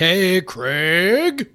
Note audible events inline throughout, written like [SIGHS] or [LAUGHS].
Hey, Craig.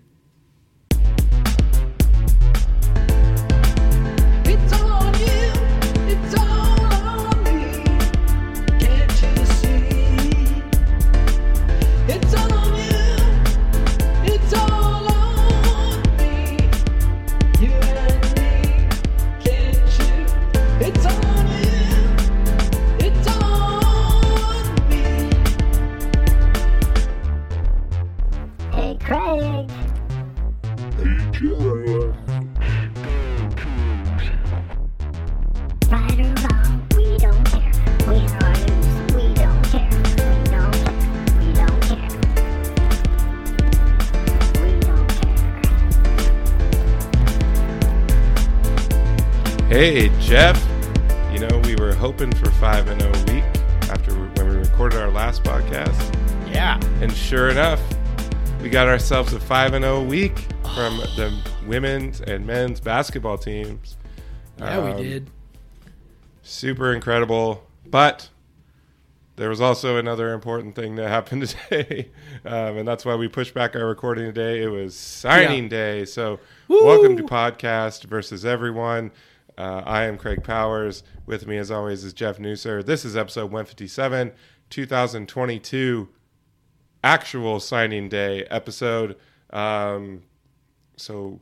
Jeff. You know, we were hoping for 5 and 0 week after when we recorded our last podcast. Yeah. And sure enough, we got ourselves a 5 and 0 week from the women's and men's basketball teams. Yeah, Um, we did. Super incredible. But there was also another important thing that [LAUGHS] happened today. Um, and that's why we pushed back our recording today. It was signing Yeah. day. So, Woo! welcome to Podcast versus Everyone. Uh, I am Craig Powers. With me, as always, is Jeff Newser. This is episode 157, 2022, actual signing day episode. Um, so,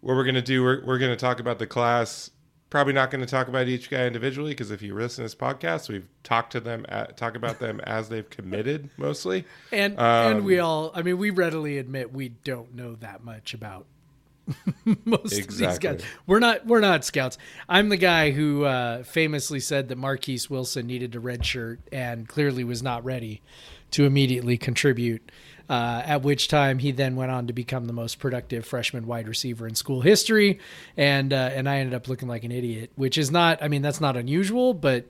what we're going to do, we're, we're going to talk about the class. Probably not going to talk about each guy individually because if you listen to this podcast, we've talked to them, at, talk about them as they've committed mostly. And um, and we all, I mean, we readily admit we don't know that much about [LAUGHS] most of these guys. We're not we're not scouts. I'm the guy who uh, famously said that Marquise Wilson needed a red shirt and clearly was not ready to immediately contribute. Uh, at which time he then went on to become the most productive freshman wide receiver in school history, and uh, and I ended up looking like an idiot, which is not. I mean, that's not unusual, but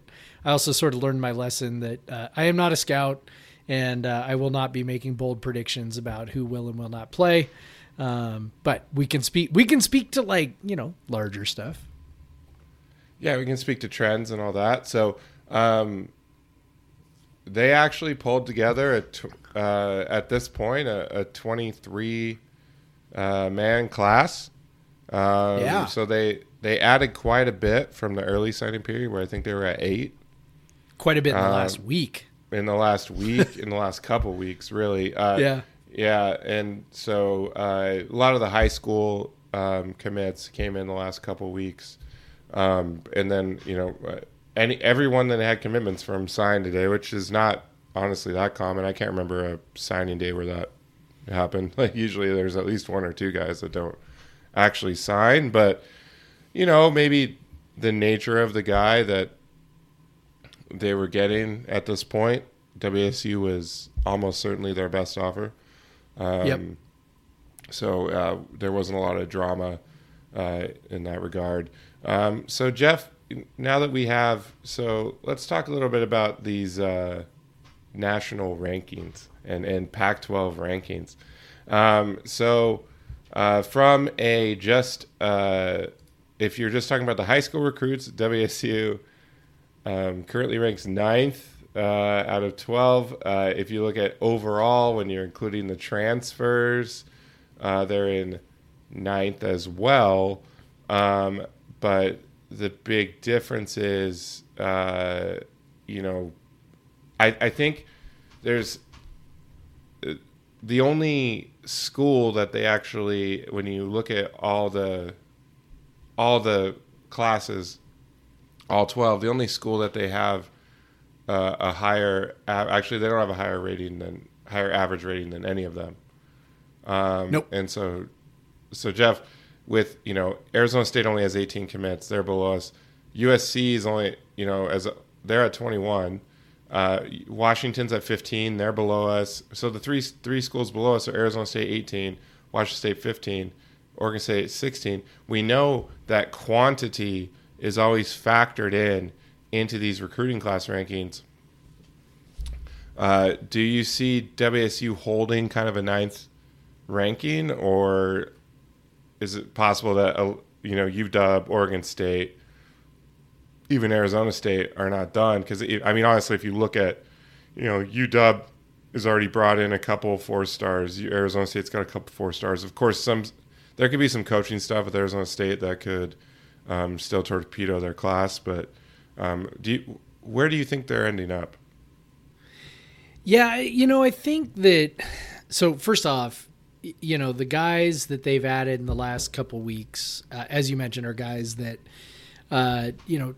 I also sort of learned my lesson that uh, I am not a scout, and uh, I will not be making bold predictions about who will and will not play. Um, but we can speak. We can speak to like you know larger stuff. Yeah, we can speak to trends and all that. So, um, they actually pulled together a tw- uh, at this point a, a 23 uh, man class. Um, Yeah. So they they added quite a bit from the early signing period, where I think they were at eight Quite a bit in the Um, last week. in the last week, in the last couple weeks, really. Uh, Yeah. Yeah, and so uh, a lot of the high school um, commits came in the last couple weeks, um, and then you know, uh, any everyone that had commitments from signed today, which is not honestly that common. I can't remember a signing day where that happened. [LAUGHS] Like usually, there's at least one or two guys that don't actually sign, but you know, maybe the nature of the guy that they were getting at this point, WSU was almost certainly their best offer. Um, Yep. So uh, there wasn't a lot of drama uh, in that regard. Um, so Jeff, now that we have, so let's talk a little bit about these uh, national rankings and and Pac-12 rankings. Um, so uh, from a just uh, if you're just talking about the high school recruits, WSU um, currently ranks ninth uh, out of 12. Uh, if you look at overall, when you're including the transfers, uh, they're in ninth as well. Um, but the big difference is, uh, you know, I, I think there's uh, the only school that they actually, when you look at all the all the classes, all 12, the only school that they have uh, a higher, actually, they don't have a higher rating than, higher average rating than any of them. Um, Nope. And so, so Jeff, with, you know, Arizona State only has 18 commits, they're below us. USC is only, you know, as a, they're at 21. Uh, Washington's at 15, they're below us. So the three three schools below us are Arizona State 18, Washington State 15, Oregon State 16. We know that quantity is always factored in into these recruiting class rankings. Uh, do you see WSU holding kind of a ninth ranking, or is it possible that uh, you know UW, Oregon State, even Arizona State are not done? Because I mean, honestly, if you look at you know UW has already brought in a couple four stars. Arizona State's got a couple four stars. Of course, some there could be some coaching stuff with Arizona State that could um, still torpedo their class. But um, do you, where do you think they're ending up? Yeah, you know, I think that. So first off, you know, the guys that they've added in the last couple weeks, uh, as you mentioned, are guys that, uh, you know,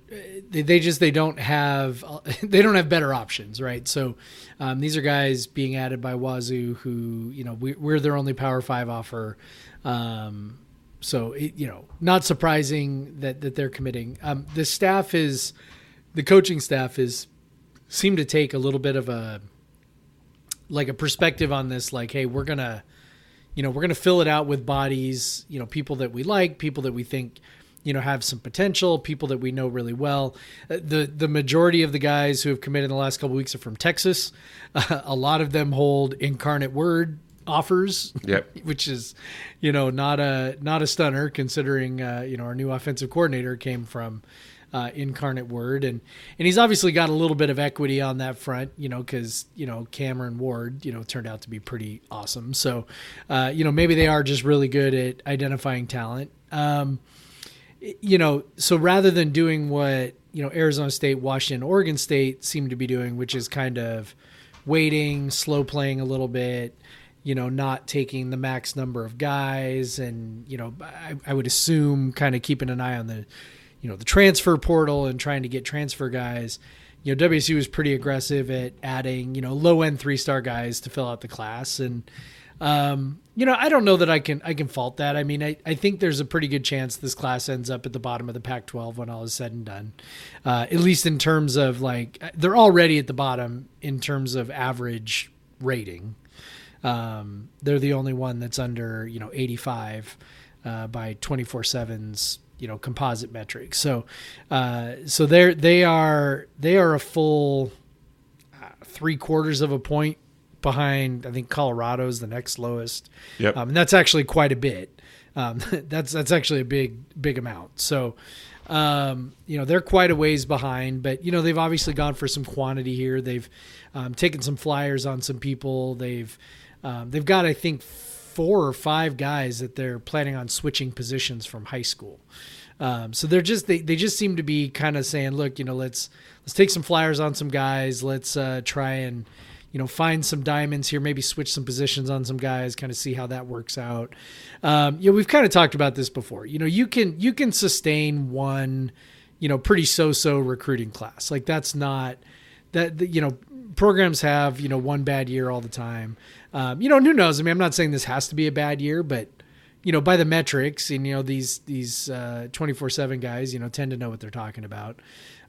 they, they just they don't have [LAUGHS] they don't have better options, right? So um, these are guys being added by Wazoo, who you know we, we're their only Power Five offer. Um, so it, you know, not surprising that that they're committing. Um, the staff is, the coaching staff is, seem to take a little bit of a like a perspective on this like hey we're gonna you know we're gonna fill it out with bodies you know people that we like people that we think you know have some potential people that we know really well Uh, the the majority of the guys who have committed in the last couple weeks are from texas uh, [LAUGHS] a lot of them hold incarnate word offers Yep. which is you know not a not a stunner considering uh, you know our new offensive coordinator came from uh, incarnate word. And and he's obviously got a little bit of equity on that front you know because you know cameron ward you know turned out to be pretty awesome. So uh, you know maybe they are just really good at identifying talent. Um, you know so rather than doing what you know arizona state washington oregon state seem to be doing which is kind of waiting slow playing a little bit you know not taking the max number of guys and you know i, I would assume kind of keeping an eye on the you know the transfer portal and trying to get transfer guys. You know wsu was pretty aggressive at adding you know low end three star guys to fill out the class. And um, you know i don't know that i can i can fault that. I mean I, I think there's a pretty good chance this class ends up at the bottom of the pac 12 when all is said and done. Uh, at least in terms of like they're already at the bottom in terms of average rating um, they're the only one that's under you know 85 uh, by 24 7's you know composite metrics so uh, so they're they are they are a full uh, three quarters of a point behind i think colorado's the next lowest. Yep. um, and that's actually quite a bit. Um, [LAUGHS] that's that's actually a big big amount. So um, you know they're quite a ways behind but you know they've obviously gone for some quantity here. They've um, taken some flyers on some people. They've um, they've got i think four or five guys that they're planning on switching positions from high school. Um, so they're just they, they just seem to be kind of saying look you know let's let's take some flyers on some guys. Let's uh, try and you know find some diamonds here maybe switch some positions on some guys kind of see how that works out. Um, you know we've kind of talked about this before. You know you can you can sustain one you know pretty so-so recruiting class. Like that's not that you know programs have you know one bad year all the time um, you know who knows? I mean i'm not saying this has to be a bad year but you know by the metrics and you know these these uh, 24/7 guys you know tend to know what they're talking about.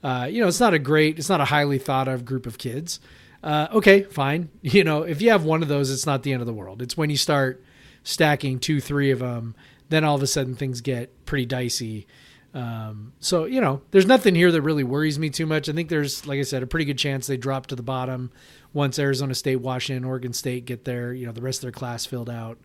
Uh, you know it's not a great it's not a highly thought of group of kids. Uh, okay fine. [LAUGHS] You know if you have one of those it's not the end of the world. It's when you start stacking two three of them then all of a sudden things get pretty dicey um, so you know, there's nothing here that really worries me too much. I think there's, like I said, a pretty good chance they drop to the bottom once Arizona State, Washington, Oregon State get their, you know, the rest of their class filled out.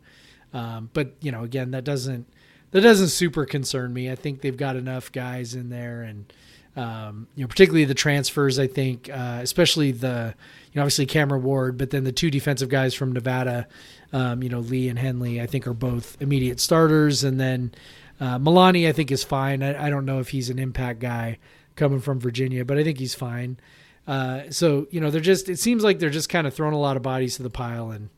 Um, but you know, again, that doesn't that doesn't super concern me. I think they've got enough guys in there, and um, you know, particularly the transfers. I think, uh, especially the, you know, obviously Cameron Ward, but then the two defensive guys from Nevada, um, you know, Lee and Henley. I think are both immediate starters, and then uh, Milani, I think, is fine. I, I don't know if he's an impact guy coming from Virginia, but I think he's fine. Uh, so you know, they're just. It seems like they're just kind of throwing a lot of bodies to the pile and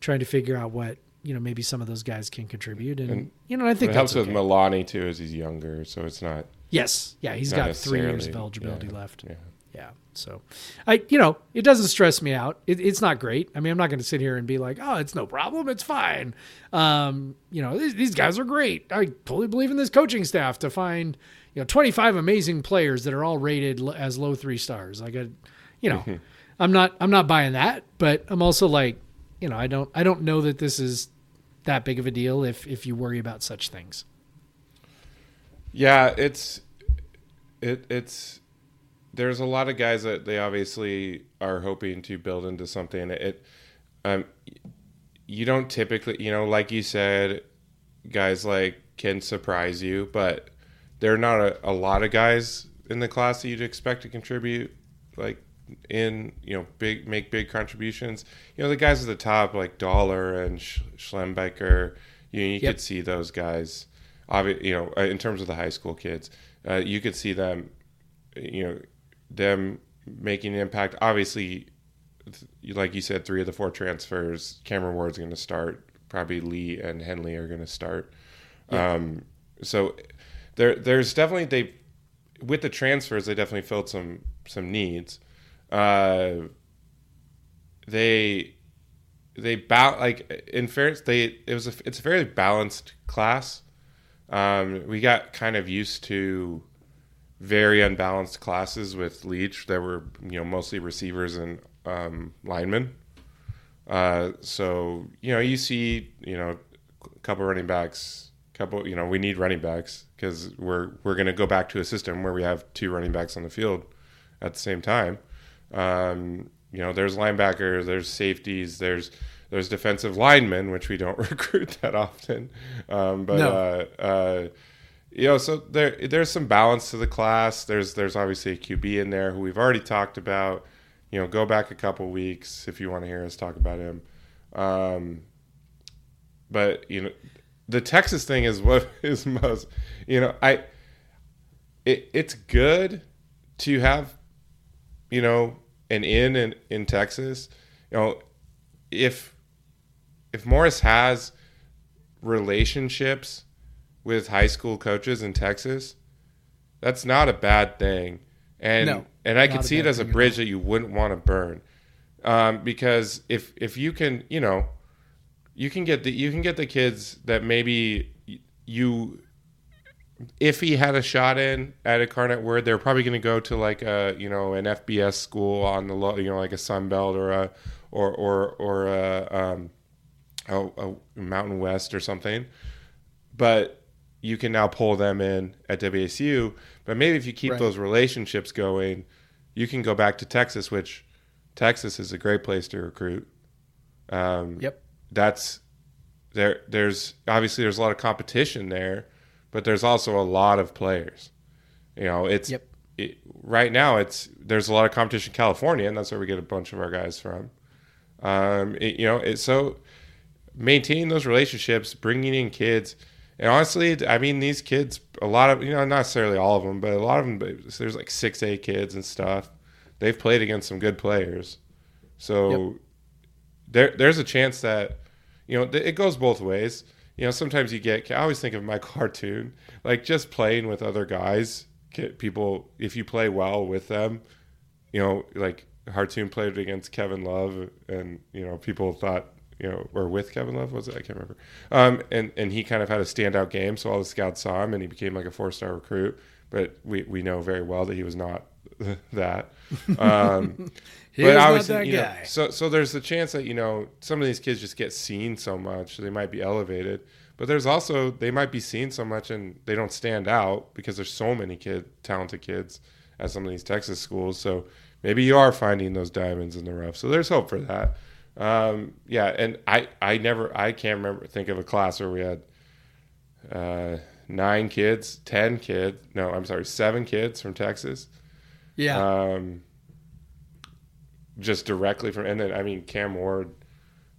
trying to figure out what you know maybe some of those guys can contribute. And, And you know, I think It helps that's with okay. Milani too, as he's younger, so it's not. Yes, yeah, he's not got three years of eligibility yeah, left. Yeah. Yeah. So, I you know it doesn't stress me out. It, it's not great. I mean, I'm not going to sit here and be like, oh, it's no problem. It's fine. Um, you know, these, these guys are great. I totally believe in this coaching staff to find you know 25 amazing players that are all rated l- as low three stars. Like, I, you know, I'm not I'm not buying that, but I'm also like, you know, I don't I don't know that this is that big of a deal if if you worry about such things. Yeah, it's it it's there's a lot of guys that they obviously are hoping to build into something. It um you don't typically, you know, like you said, guys like can surprise you, but there are not a, a lot of guys in the class that you'd expect to contribute like in, you know, big make big contributions. You know, the guys at the top like Dollar and Sch- Schlembecker, you, know, you Yep. could see those guys. Obvi- you know, uh, in terms of the high school kids, uh, you could see them, you know, them making an impact. Obviously, like you said, three of the four transfers, Cameron Ward's going to start. Probably Lee and Henley are going to start. Um, so there, there's definitely they with the transfers they definitely filled some some needs. Uh, they they ba- like in fairness they it was a, it's a fairly balanced class. Um, we got kind of used to very unbalanced classes with Leach that were you know mostly receivers and um, linemen. Uh, so you know you see you know a couple running backs, couple you know we need running backs because we're we're going to go back to a system where we have two running backs on the field at the same time. Um, you know there's linebackers, there's safeties, there's there's defensive linemen, which we don't [LAUGHS] recruit that often. Um, but No. uh, uh, you know, so there there's some balance to the class. There's there's obviously a QB in there who we've already talked about. You know, go back a couple weeks if you want to hear us talk about him. Um, but you know, the Texas thing is what [LAUGHS] is most. You know, I it it's good to have you know an in in, in Texas. You know, if if Morris has relationships with high school coaches in Texas, that's not a bad thing. And No, and I could see it as a bridge that you wouldn't want to burn. Um, because if if you can, you know, you can get the you can get the kids that maybe you if he had a shot in at Incarnate Word, they're probably going to go to like a you know an FBS school on the low, you know like a Sun Belt or a or or or a, um, a, a Mountain West or something. But you can now pull them in at WSU. But maybe if you keep Right. those relationships going, you can go back to Texas, which Texas is a great place to recruit. Um, Yep. that's there. There's obviously there's a lot of competition there, but there's also a lot of players. You know, it's Yep. it, right now. It's there's a lot of competition in California, and that's where we get a bunch of our guys from. Um, it, you know, it, so maintaining those relationships, bringing in kids, and honestly, I mean, these kids, a lot of you know, not necessarily all of them, but a lot of them. There's like six A kids and stuff. They've played against some good players, so Yep. there there's a chance that you know th- it goes both ways. You know, sometimes you get. I always think of my [LAUGHS] cartoon, like just playing with other guys. People if you play well with them, you know, like Hartoon played against Kevin Love, and you know, people thought you know, or with Kevin Love was it? I can't remember. Um, and and he kind of had a standout game, so all the scouts saw him, and he became like a four star recruit. But we we know very well that he was not [LAUGHS] that. Um, [LAUGHS] He but was not that you know, guy. so so there's the chance that you know some of these kids just get seen so much they might be elevated, but there's also they might be seen so much and they don't stand out because there's so many kid talented kids at some of these Texas schools. So maybe you are finding those diamonds in the rough. So there's hope for that. Um, yeah, and I I never I can't remember think of a class where we had uh, nine kids, ten kids. No, I'm sorry, seven kids from Texas Yeah. um, just directly from, and then I mean Cam Ward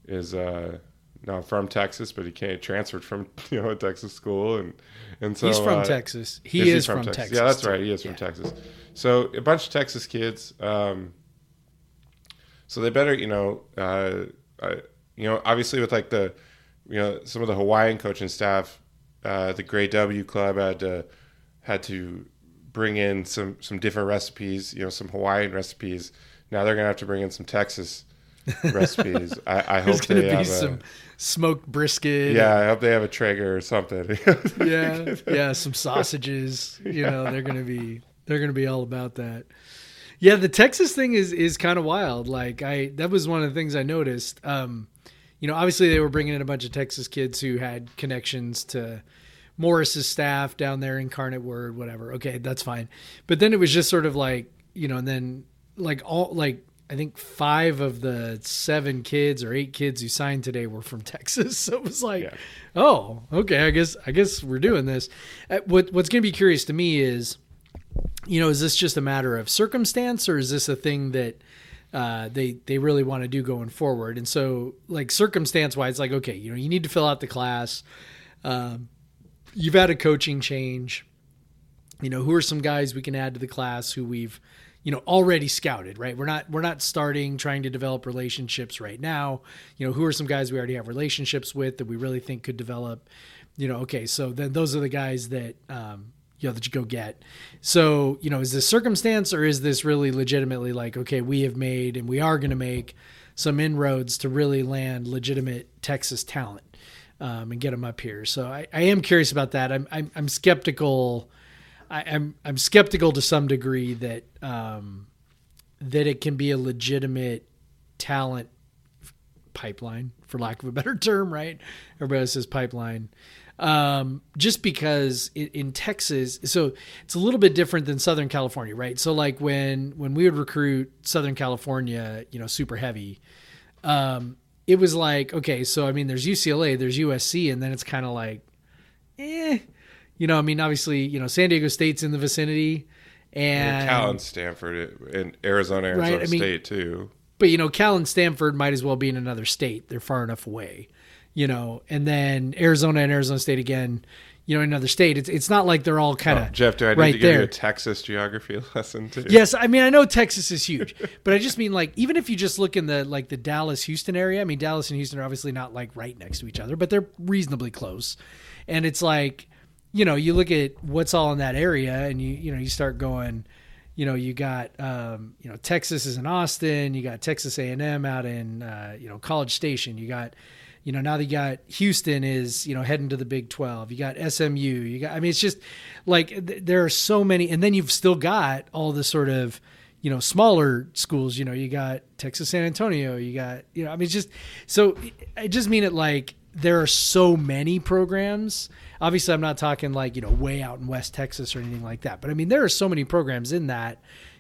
is uh, not from Texas, but he came transferred from [LAUGHS] you know a Texas school, and and so He's from uh, Texas. He yes, is he's from, Texas. Yeah, that's right. He is from Yeah. Texas. So a bunch of Texas kids. Um, so they better, you know, uh, uh, you know, obviously with like the, you know, some of the Hawaiian coaching staff, uh, the Gray W Club had to had to bring in some some different recipes. You know, some Hawaiian recipes. Now they're gonna have to bring in some Texas [LAUGHS] recipes. I, I There's hope going they to be have some a, smoked brisket. yeah. I hope they have a Traeger or something. yeah, [LAUGHS] yeah, some sausages. You know, they're gonna be they're gonna be all about that. Yeah, the Texas thing is is kind of wild. Like I, that was one of the things I noticed. Um, you know, obviously they were bringing in a bunch of Texas kids who had connections to Morris's staff down there, Incarnate Word, whatever. Okay, that's fine. But then it was just sort of like you know, and then like all like I think five of the seven kids or eight kids who signed today were from [LAUGHS] Texas. So it was like, Yeah. oh, okay, I guess I guess we're doing this. Uh, What what's going to be curious to me is you know, is this just a matter of circumstance or is this a thing that uh, they they really want to do going forward? And so, like circumstance wise, like okay, you know, you need to fill out the class. Um, you've had a coaching change. You know, who are some guys we can add to the class who we've you know already scouted right we're not we're not starting trying to develop relationships right now you know who are some guys we already have relationships with that we really think could develop you know okay so then those are the guys that um you know that you go get so you know is this circumstance or is this really legitimately like okay we have made and we are going to make some inroads to really land legitimate texas talent um, and get them up here so I, I am curious about that i'm i'm, I'm skeptical I, I'm I'm skeptical to some degree that um, that it can be a legitimate talent pipeline, for lack of a better [LAUGHS] term, right? Everybody says pipeline. Um, just because in, in Texas, so it's a little bit different than Southern California, right? So like when when we would recruit Southern California, you know, super heavy, um, it was like okay, so I mean, there's UCLA, there's USC, and then it's kind of like, eh, you know, I mean, obviously, you know, San Diego State's in the vicinity, and Cal and Stanford and Arizona, Arizona Right, I mean- State too. but you know, Cal and Stanford might as well be in another state. They're far enough away, you know. And then Arizona and Arizona State again, you know, another state. It's it's not like they're all kind of Oh, Jeff, do I need right to give there. you a Texas geography [LAUGHS] lesson too? Yes, I mean I know Texas is huge, [LAUGHS] but I just mean like even if you just look in the like the Dallas Houston area, I mean Dallas and Houston are obviously not like right next to each other, but they're reasonably close. And it's like, you know, you look at what's all in that area and you you know, you start going, you know, you got um, you know, Texas is in Austin, you got Texas A&M out in uh, you know, College Station, you got you know, now you got Houston is, you know, heading to the Big 12. You got SMU. You got, I mean, it's just like th- there are so many. And then you've still got all the sort of, you know, smaller schools. You know, you got Texas San Antonio. You got, you know, I mean, just, so I just mean it like there are so many programs. Obviously, I'm not talking like, you know, way out in West Texas or anything like that. But I mean, there are so many programs in that,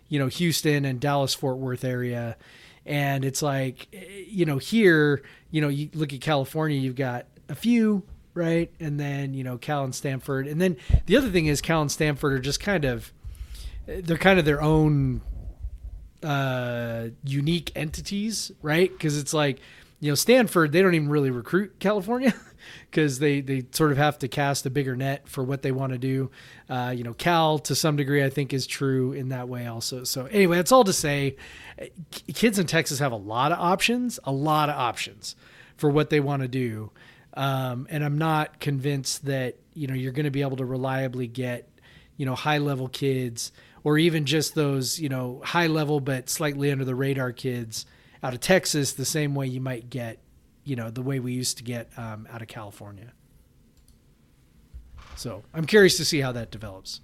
you know, Houston and Dallas Fort Worth area and it's like eh, you know here you know you look at california you've got a few right? And then you know cal and stanford. And then the other thing is cal and stanford are just kind of they're kind of their own uh unique entities right? Because it's like you know stanford they don't even really recruit california [LAUGHS] because they they sort of have to cast a bigger net for what they want to do. Uh, you know cal to some degree i think is true in that way also. So anyway that's all to say eh, kids in texas have a lot of options a lot of options for what they want to do. Um, and i'm not convinced that you know you're going to be able to reliably get you know high level kids or even just those you know high level but slightly under the radar kids out of texas the same way you might get you know the way we used to get um, out of california so i'm curious to see how that develops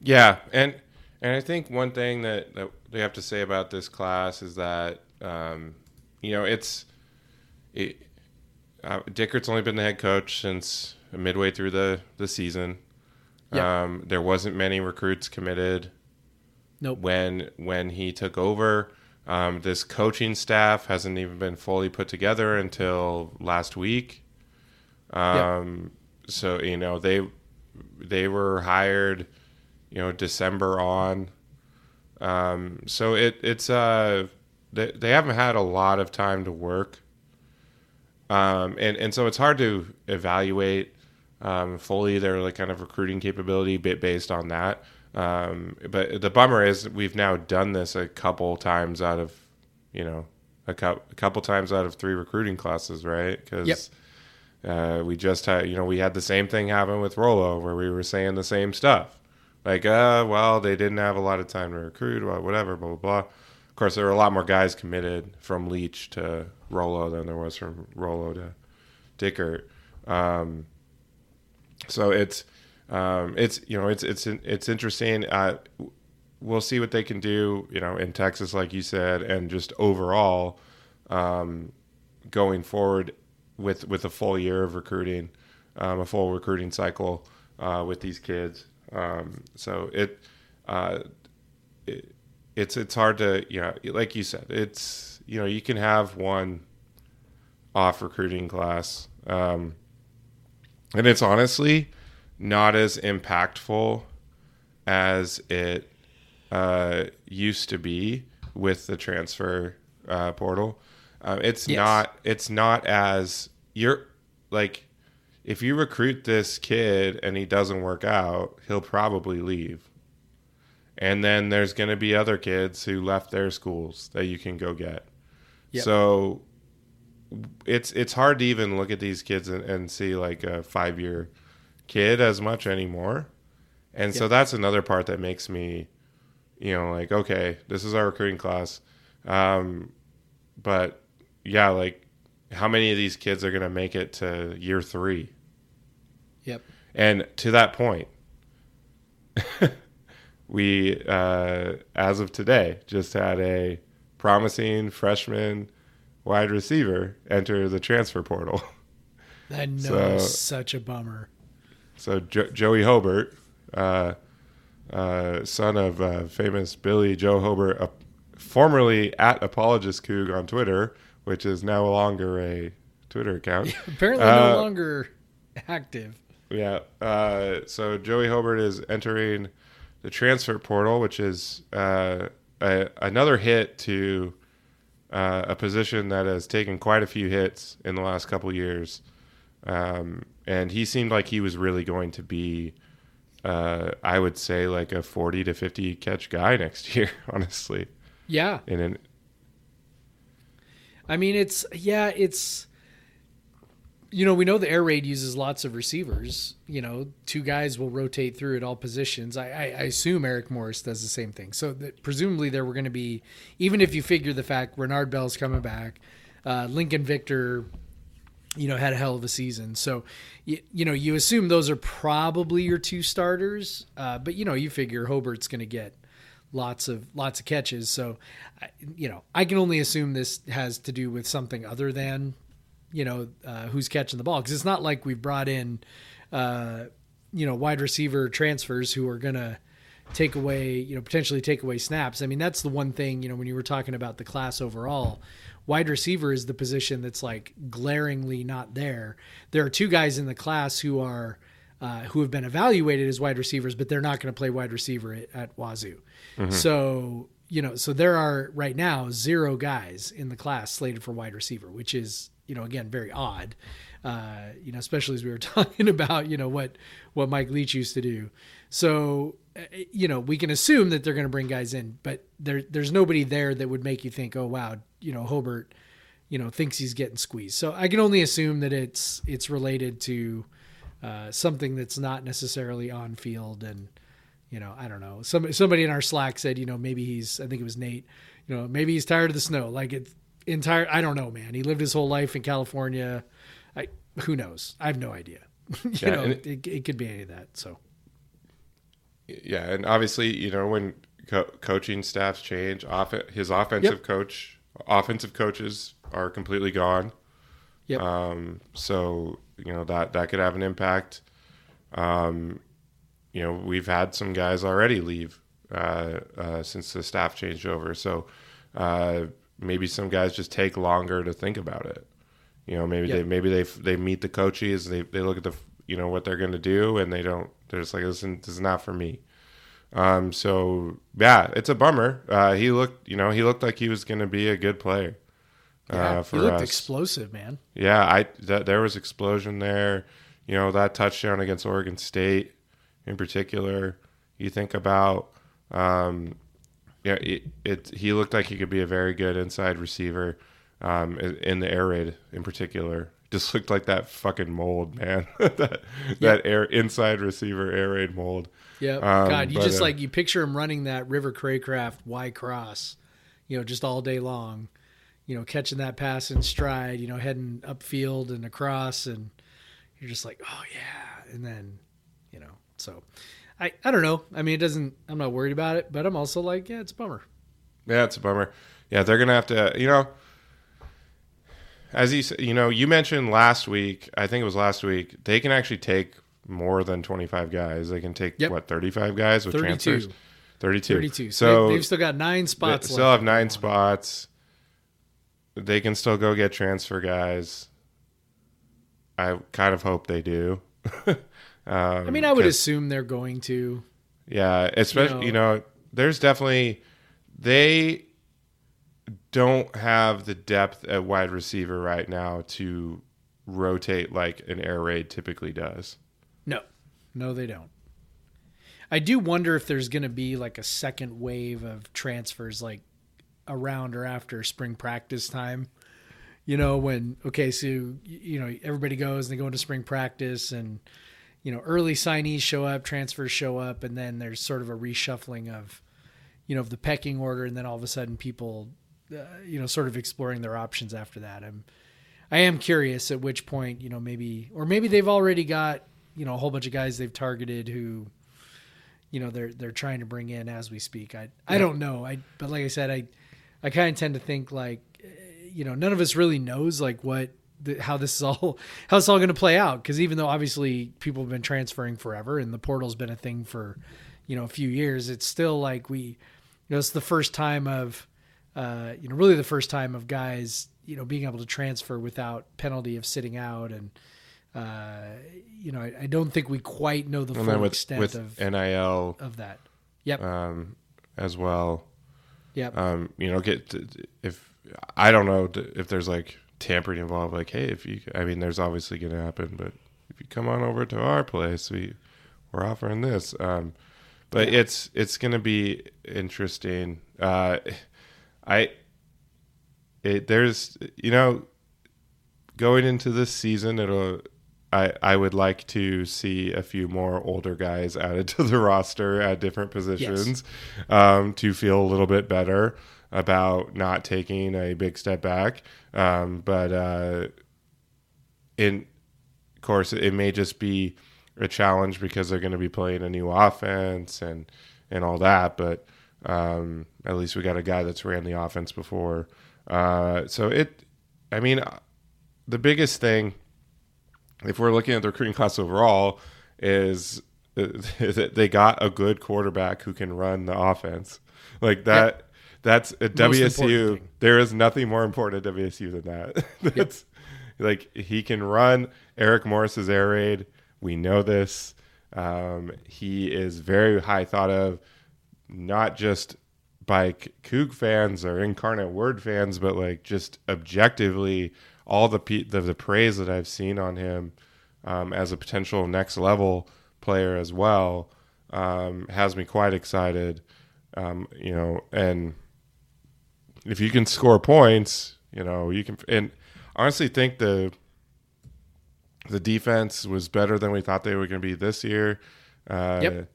Yeah, and and I think one thing that, that we have to say about this class is that um, you know it's it, uh, Dickert's only been the head coach since midway through the the season. Yeah. Um, there wasn't many recruits committed nope when when he took over. Um, this coaching staff hasn't even been fully put together until last week. Um, So you know they they were hired, you know, December on. Um, so it it's uh they they haven't had a lot of time to work. Um, and and so it's hard to evaluate um, fully their like kind of recruiting capability bit based on that. Um, but the bummer is we've now done this a couple times out of, you know, a, cou- a couple times out of three recruiting classes, right? Because Yep. uh, we just had, you know, we had the same thing happen with Rolo where we were saying the same stuff. Like, uh, well, they didn't have a lot of time to recruit, well, whatever, blah, blah, blah. Of course, there were a lot more guys committed from Leach to Rolo than there was from Rolo to Dickert. Um, so it's, um, it's you know it's it's it's interesting. Uh, we'll see what they can do, you know, in Texas, like you said, and just overall, um, going forward with with a full year of recruiting, um, a full recruiting cycle uh, with these kids. Um, so it, uh, it, it's it's hard to you know, like you said, it's you know you can have one off recruiting class, um, and it's honestly not as impactful as it uh, used to be with the transfer uh, portal. Uh, it's Yes. not. It's not as you're like if you recruit this kid and he doesn't work out, he'll probably leave. And then there's going to be other kids who left their schools that you can go get. Yep. So it's it's hard to even look at these kids and, and see like a five year kid as much anymore. And so that's another part that makes me, you know, like okay, this is our recruiting class, um, but yeah, like how many of these kids are going to make it to year three? Yep. And to that point, [LAUGHS] we, uh, as of today, just had a promising freshman wide receiver enter the transfer portal. Know So- such a bummer. So jo- Joey Hobert, uh, uh, son of uh, famous Billy Joe Hobert, uh, formerly at Apologist Coug on Twitter, which is now no longer a Twitter account. [LAUGHS] Apparently Uh, no longer active. Yeah. Uh, so Joey Hobert is entering the transfer portal, which is uh, a, another hit to uh, a position that has taken quite a few hits in the last couple years. Um, and he seemed like he was really going to be, uh, I would say, like a 40 to 50 catch guy [LAUGHS] next year, [LAUGHS] honestly. Yeah. And an, I mean, it's yeah, it's you know we know the air raid uses lots of receivers. You know, two guys will rotate through at all positions. I, I, I assume Eric Morris does the same thing. So that presumably there were going to be, even if you figure the fact Renard Bell's coming back, uh, Lincoln Victor, you know, had a hell of a season. So you, you know you assume those are probably your two starters. Uh, but you know you figure Hobert's going to get lots of lots of catches. So, you know, I can only assume this has to do with something other than, you know, uh, who's catching the ball because it's not like we've brought in, uh, you know, wide receiver transfers who are gonna take away, you know, potentially take away snaps. I mean, that's the one thing, you know, when you were talking about the class overall, wide receiver is the position that's like glaringly not there. There are two guys in the class who are uh, who have been evaluated as wide receivers, but they're not going to play wide receiver at, at Wazoo. So you know, so there are right now zero guys in the class slated for wide receiver, which is you know again very odd. Uh, you know, especially as we were [LAUGHS] talking about you know what what Mike Leach used to do. So you know we can assume that they're going to bring guys in, but there there's nobody there that would make you think, oh wow, you know Hobert, you know thinks he's getting squeezed. So I can only assume that it's it's related to uh, something that's not necessarily on field and you know i don't know. Somebody, somebody in our slack said you know maybe he's i think it was nate you know maybe he's tired of the snow. Like it's entire i don't know man. He lived his whole life in california. I who knows? I have no idea. [LAUGHS] You Yeah, know it, it- it, could be any of that so yeah, and obviously, you know, when co- coaching staffs change, off- his offensive Yep. coach, offensive coaches are completely gone. Yep. Um, so you know that that could have an impact. Um, you know, we've had some guys already leave uh, uh, since the staff changed over. So uh, maybe some guys just take longer to think about it. You know, maybe Yep. they maybe they they meet the coaches, they they look at the you know what they're going to do, and they don't. They're just like, listen, this is not for me. Um, so yeah, it's a bummer. Uh, he looked, you know, he looked like he was going to be a good player. yeah, uh, he looked us. explosive man Yeah, I that there was explosion there. You know that touchdown against Oregon State, in particular. You think about, um, yeah, it, it he looked like he could be a very good inside receiver, um, in the air raid in particular. Just looked like that fucking mold, man. [LAUGHS] that that air inside receiver air raid mold. yeah Um, god you but, just uh, like you picture him running that river craycraft y cross you know just all day long you know catching that pass in stride you know heading upfield and across and you're just like oh yeah and then you know so i i don't know i mean it doesn't i'm not worried about it but i'm also like yeah it's a bummer Yeah, it's a bummer. Yeah, they're gonna have to. You know, as you you know, you mentioned last week. I think it was last week. They can actually take more than twenty five guys. They can take Yep. what thirty five guys with 32. transfers. Thirty two. 32 so So they, have still got nine they spots still left have nine spots. They can still go get transfer guys. I kind of hope they do. [LAUGHS] um, i mean i would assume they're going to Yeah, especially you know- know, there's definitely they don't have the depth at wide receiver right now to rotate like an air raid typically does. No, no, they don't. I do wonder if there's going to be like a second wave of transfers, like around or after spring practice time. You know, when okay, so you- know everybody goes and they go into spring practice, and you know early signees show up, transfers show up, and then there's sort of a reshuffling of, you know, of the pecking order, and then all of a sudden people, uh, you know, sort of exploring their options after that. I'm, I am curious at which point, you know, maybe or maybe they've already got you know a whole bunch of guys they've targeted who you know they're they're trying to bring in as we speak. I i don't know. I but like i said i i kind of tend to think like eh, you know none of us really knows like what the, how this is all [LAUGHS] how it's all going to play out. Because even though obviously people have been transferring forever and the portal's been a thing for you know a few years it's still like we you know it's the first time of uh you know really the first time of guys you know being able to transfer without penalty of sitting out and uh, you know, I, I don't think we quite know the And full with extent with of NIL of that. Yep. um, as well. yep. Um, you know, get if I don't know if there's like tampering involved. Like, hey, if you, I mean, there's obviously going to happen, but if you come on over to our place, we we're offering this. Um, but it's it's going to be interesting. Uh, I it there's you know going into this season it'll I, I would like to see a few more older guys [LAUGHS] added to the roster at different positions um, to feel a little bit better about not taking a big step back. Um, but uh, in of course, it may just be a challenge because they're going to be playing a new offense and and all that. But um, at least we got a guy that's ran the offense before. Uh, so it, I mean, the biggest thing, if we're looking at the recruiting class overall, is [LAUGHS] that they got a good quarterback who can run the offense. Like that. That's at WSU. There is nothing more important at WSU than that. [LAUGHS] That's like he can run Eric Morris's air raid. We know this. Um, he is very high thought of, not just by Coug fans or Incarnate Word fans, but like just objectively, all the pe- the, the praise that I've seen on him um, as a potential next level player as well um, has me quite excited. Um, you know, and if you can score points, you know, you can. And honestly, think the the defense was better than we thought they were going to be this year. Uh, Yep.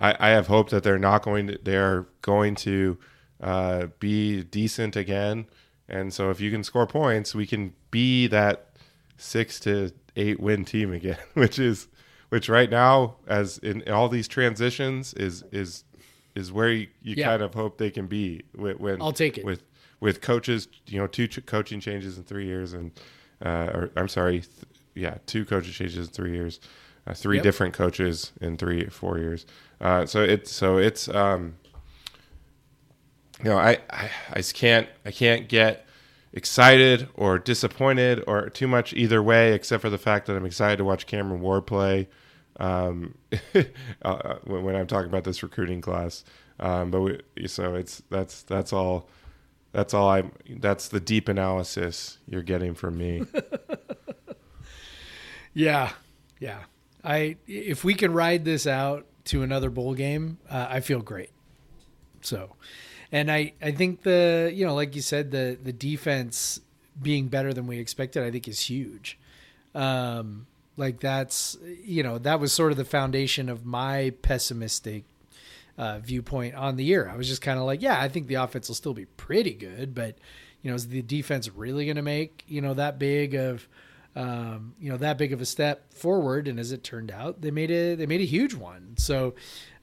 I, I have hope that they're not going to. They're going to uh, be decent again. And so, if you can score points, we can be that six to eight win team [LAUGHS] again, which is which right now, as in all these transitions, is is is where you, you Yeah. kind of hope they can be when, when I'll take it. with with coaches. You know, two ch- coaching changes in three years, and uh, or I'm sorry, th- yeah, two coaching changes in three years, uh, three Yep. different coaches in three four years. Uh, so it's so it's um, you know, I, I I just can't I can't get excited or disappointed or too much either way, except for the fact that I'm excited to watch Cameron Ward play um, [LAUGHS] uh, when, when I'm talking about this recruiting class. Um, but we, so it's that's that's all that's all I'm that's the deep analysis you're getting from me. [LAUGHS] Yeah, yeah. I if we can ride this out to another bowl game, uh, I feel great. So, and I I think the you know like you said the the defense being better than we expected I think is huge. Um, like that's you know that was sort of the foundation of my pessimistic uh, viewpoint on the year. I was just kind of like, yeah, I think the offense will still be pretty good, but you know, is the defense really going to make you know that big of um, you know that big of a step forward? And as it turned out, they made a they made a huge one. So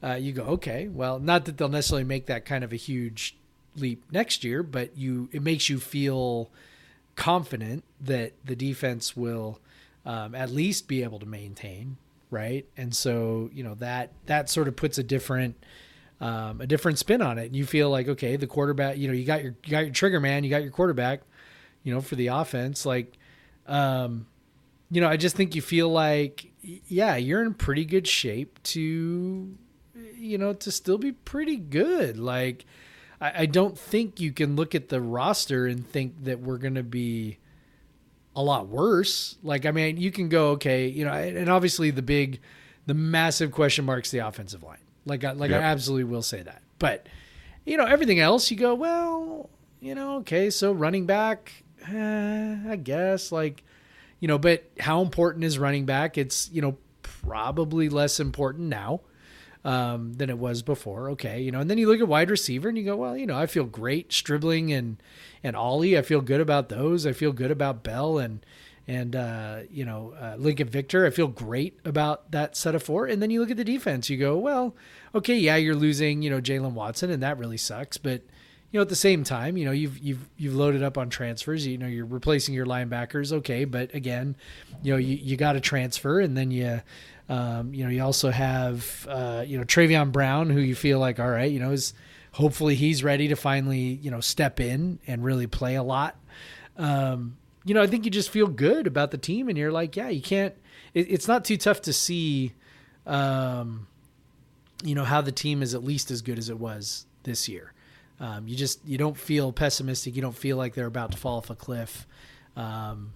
uh, you go, okay, well, not that they'll necessarily make that kind of a huge leap next year, but you it makes you feel confident that the defense will um, at least be able to maintain right and so you know that that sort of puts a different um, a different spin on it you feel like okay the quarterback you know you got your you got your trigger man you got your quarterback you know for the offense like um you know i just think you feel like yeah you're in pretty good shape to you know, to still be pretty good. Like, I, I don't think you can look at the roster and think that we're going to be a lot worse. Like, I mean, you can go, okay, you know, and obviously the big, the massive question marks the offensive line. Like, I, like Yep. I absolutely will say that. But, you know, everything else, you go, well, you know, okay, so running back, eh, I guess, like, you know, but how important is running back? It's, you know, probably less important now um, than it was before. Okay, you know, and then you look at wide receiver and you go, well, you know, I feel great Stribling and and Ollie. I feel good about those. I feel good about Bell and and uh, you know uh, Lincoln Victor. I feel great about that set of four. And then you look at the defense. You go, well, okay, yeah, you're losing, you know, Jaylen Watson, and that really sucks, but. You know, at the same time, you know, you've you've you've loaded up on transfers. You know, you're replacing your linebackers, okay, but again, you know, you, you got to transfer, and then you, um, you know, you also have, uh, you know, Travion Brown, who you feel like, all right, you know, is hopefully he's ready to finally, you know, step in and really play a lot. Um, you know, I think you just feel good about the team, and you're like, yeah, you can't. It, it's not too tough to see, um, you know, how the team is at least as good as it was this year. Um, you just you don't feel pessimistic. You don't feel like they're about to fall off a cliff. Um,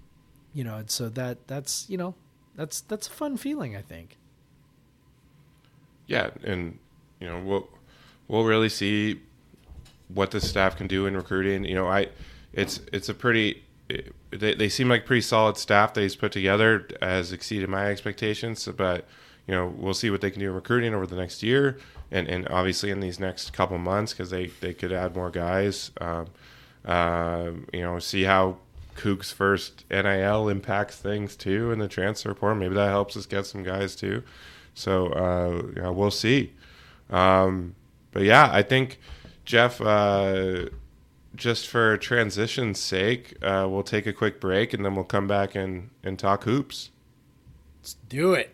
you know, and so that that's you know that's that's a fun feeling. I think. Yeah, and you know we'll we'll really see what the staff can do in recruiting. You know, I it's it's a pretty they they seem like pretty solid staff that he's put together has exceeded my expectations. But you know we'll see what they can do in recruiting over the next year and and obviously in these next couple months because they they could add more guys. Um, uh, you know, see how Cougs first NIL impacts things too in the transfer portal. Maybe that helps us get some guys too. So uh, you know, we'll see. Um, but yeah, I think Jeff. Uh, just for transition's sake, uh, we'll take a quick break and then we'll come back and, and talk hoops. Let's do it.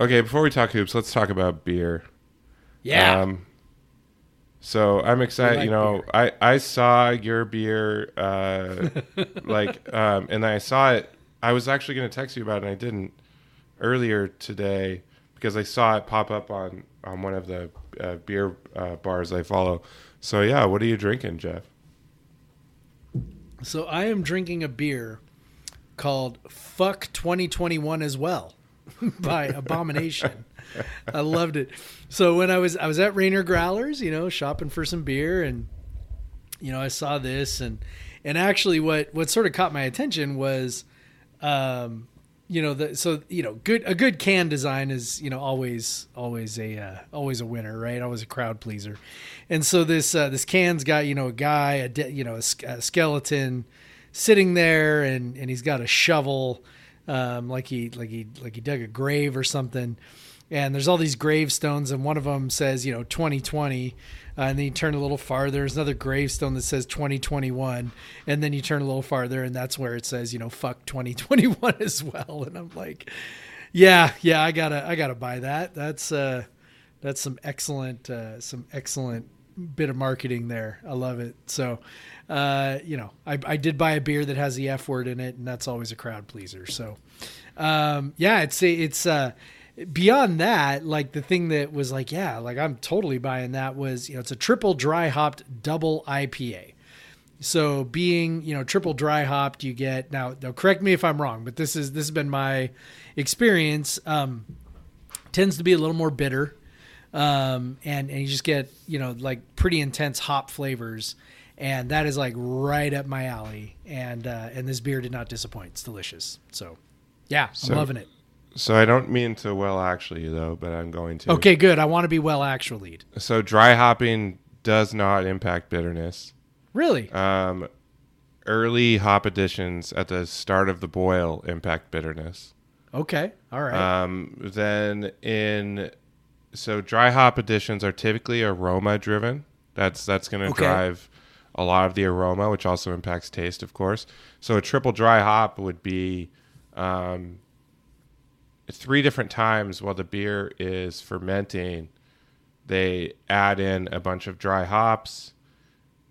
Okay, before we talk hoops, let's talk about beer. Yeah. Um, so I'm excited. like you know, beer. I I saw your beer, uh, [LAUGHS] like, um, and I saw it. I was actually going to text you about it, and I didn't earlier today because I saw it pop up on on one of the uh, beer uh, bars I follow. So yeah, what are you drinking, Jeff? So I am drinking a beer called Fuck 2021 as well [LAUGHS] by Abomination. I loved it. So when I was I was at Rainer Growlers, you know, shopping for some beer and you know, I saw this and and actually what what sort of caught my attention was um you know the so you know good a good can design is you know always always a uh, always a winner right always a crowd pleaser and so this uh, this can's got you know a guy a de- you know a, a skeleton sitting there and and he's got a shovel um, like he like he like he dug a grave or something. And there's all these gravestones and one of them says you know 2020 uh, and then you turn a little farther. There's another gravestone that says 2021 and then you turn a little farther and that's where it says you know fuck 2021 [LAUGHS] as well. And i'm like yeah yeah i gotta i gotta buy that. That's uh that's some excellent uh some excellent bit of marketing there. I love it. So uh you know i, I did buy a beer that has the f word in it and that's always a crowd pleaser. So um yeah it's it's uh beyond that like the thing that was like yeah like i'm totally buying that was you know it's a triple dry hopped double ipa so being you know triple dry hopped you get now now correct me if i'm wrong but this is this has been my experience um tends to be a little more bitter um and and you just get you know like pretty intense hop flavors and that is like right up my alley and uh and this beer did not disappoint it's delicious so yeah i'm loving it So I don't mean to well actually though, but I'm going to. okay good i want to be well actually So dry hopping does not impact bitterness. really Um, early hop additions at the start of the boil impact bitterness. Okay. All right. Um, then in so dry hop additions are typically aroma driven. That's that's going to Okay. drive a lot of the aroma, which also impacts taste, of course. So a triple dry hop would be um, three different times while the beer is fermenting. They add in a bunch of dry hops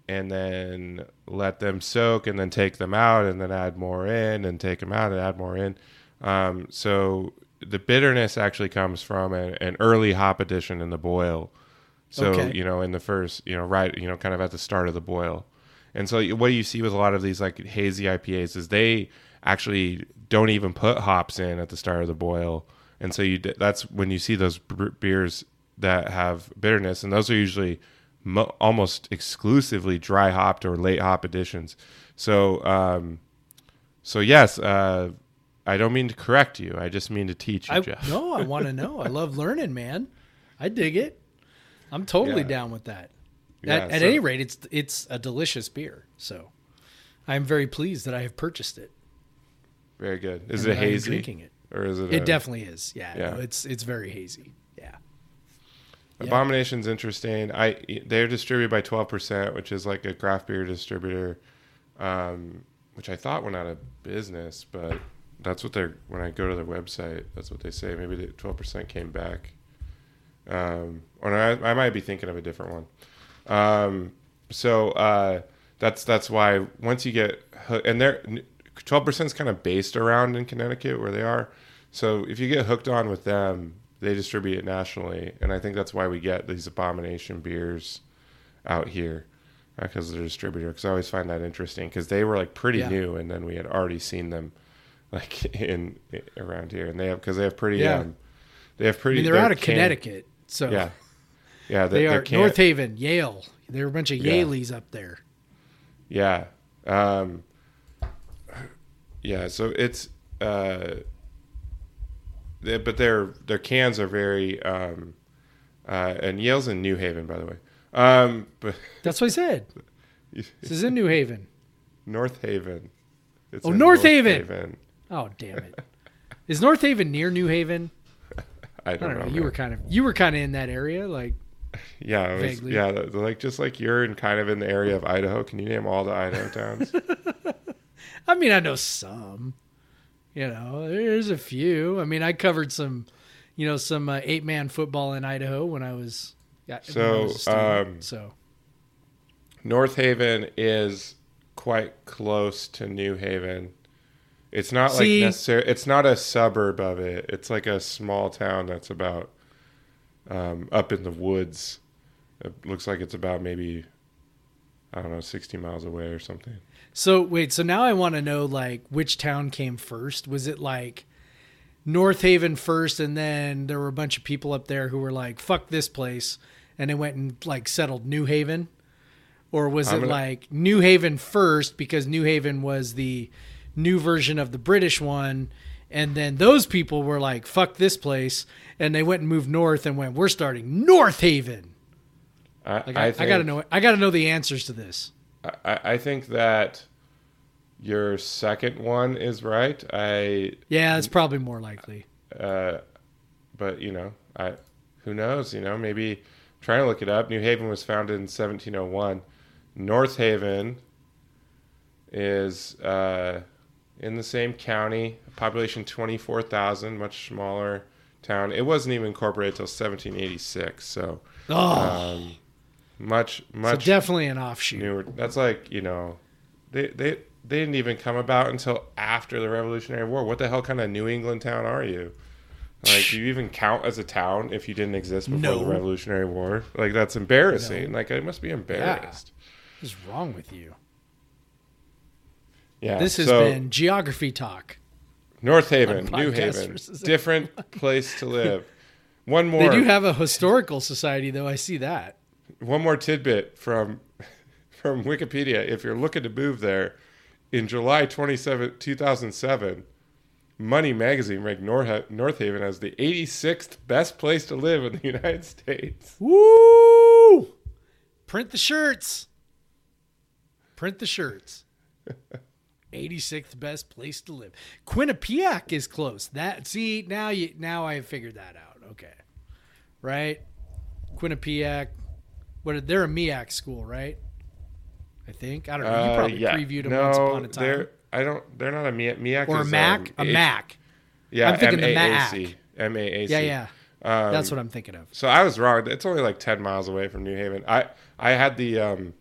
and then let them soak and then take them out and then add more in and take them out and add more in. Um, so the bitterness actually comes from an early hop addition in the boil. So, Okay. you know, in the first, you know, right, you know, kind of at the start of the boil. And so what you see with a lot of these like hazy IPAs is they actually don't even put hops in at the start of the boil. And so you that's when you see those beers that have bitterness and those are usually mo- almost exclusively dry hopped or late hop additions. So um so yes, uh I don't mean to correct you. I just mean to teach you, I Jeff. no, I want to know. I love learning, man. I dig it. I'm totally Yeah. down with that. Yeah, at at any rate, it's it's a delicious beer. So I'm very pleased that I have purchased it. Very good. Is and it hazy? Drinking it. Or is it It a- definitely is. Yeah. Yeah. no, it's it's very hazy. Yeah. Yeah. Abomination's interesting. I they're distributed by twelve percent, which is like a craft beer distributor, um, which I thought went out of business, but that's what they're when I go to their website, that's what they say. Maybe the twelve percent came back, um, or I, I might be thinking of a different one. Um, so uh, that's that's why once you get hoo- and they're twelve percent is kind of based around in Connecticut where they are. So if you get hooked on with them, they distribute it nationally, and I think that's why we get these abomination beers out here because they're a distributor. Because I always find that interesting because they were like pretty Yeah. new, and then we had already seen them like [LAUGHS] in, around here, and they have because they have pretty Yeah. um, they have I pretty. mean, they're their out of can- Connecticut, so Yeah, yeah, they are North Haven, Yale. There are a bunch of Yeah. Yalies up there. Yeah. Um, yeah. So it's, uh, they, but their their cans are very, um, uh, and Yale's in New Haven, by the way. Um, but [LAUGHS] That's what I said. This is in New Haven. North Haven. It's Oh, in North Haven! Oh damn it! Is North Haven near New Haven? I I don't, don't know. know. You were kind of you were kind of in that area, like [LAUGHS] yeah, was, vaguely. yeah. Like just like you're in kind of in the area of Idaho. Can you name all the Idaho towns? [LAUGHS] I mean, I know some. You know, there's a few. I mean, I covered some, you know, some uh, eight man football in Idaho when I was. I So, was student. um, so North Haven is quite close to New Haven. It's not See- like necessary. It's not a suburb of it. It's like a small town that's about um, up in the woods. It looks like it's about maybe I don't know, sixty miles away or something. so wait, so now I want to know like which town came first. Was it like North Haven first, and then there were a bunch of people up there who were like, "Fuck this place," and they went and like settled New Haven, or was I'm it gonna- like New Haven first because New Haven was the new version of the British one, and then those people were like, "Fuck this place," and they went and moved north and went, "We're starting North Haven." I, Like, I, I, think, gotta know. I gotta know the answers to this. I, I think that your second one is right. I Yeah, it's probably more likely. uh, but you know, I who knows? You know, maybe trying to look it up. New Haven was founded in 1701. North Haven is uh, in the same county, population 24,000, much smaller town. It wasn't even incorporated until 1786, so Oh, um, much so much definitely an offshoot. newer. That's like you know, they they they didn't even come about until after the Revolutionary War. What the hell kind of New England town are you? Like, do you even count as a town if you didn't exist before No. the Revolutionary War? Like, that's embarrassing. Like, I must be embarrassed. What is wrong with you? Yeah. This has so, been geography talk. North Haven, New Haven, different [LAUGHS] place to live. One more. They do have a historical society, though. I see that. one more tidbit from [LAUGHS] from Wikipedia. If you're looking to move there, in July 27, 2007, Money Magazine ranked North, North Haven as the 86th best place to live in the [LAUGHS] United States. Woo! Print the shirts. Print the shirts. 86th best place to live. Quinnipiac is close. That see now you now I figured that out. Okay, right? Quinnipiac. What? They're a MEAC school, right? I think I don't know. You Uh, probably yeah. previewed them no, once upon a time. They're I don't. They're not a MIAC. MIAC or a Mac, a H- Mac. Yeah, I'm thinking the M-A-A-C. M-A-A-C. Yeah, yeah. Um, That's what I'm thinking of. So I was wrong. It's only like ten miles away from New Haven. I I had the um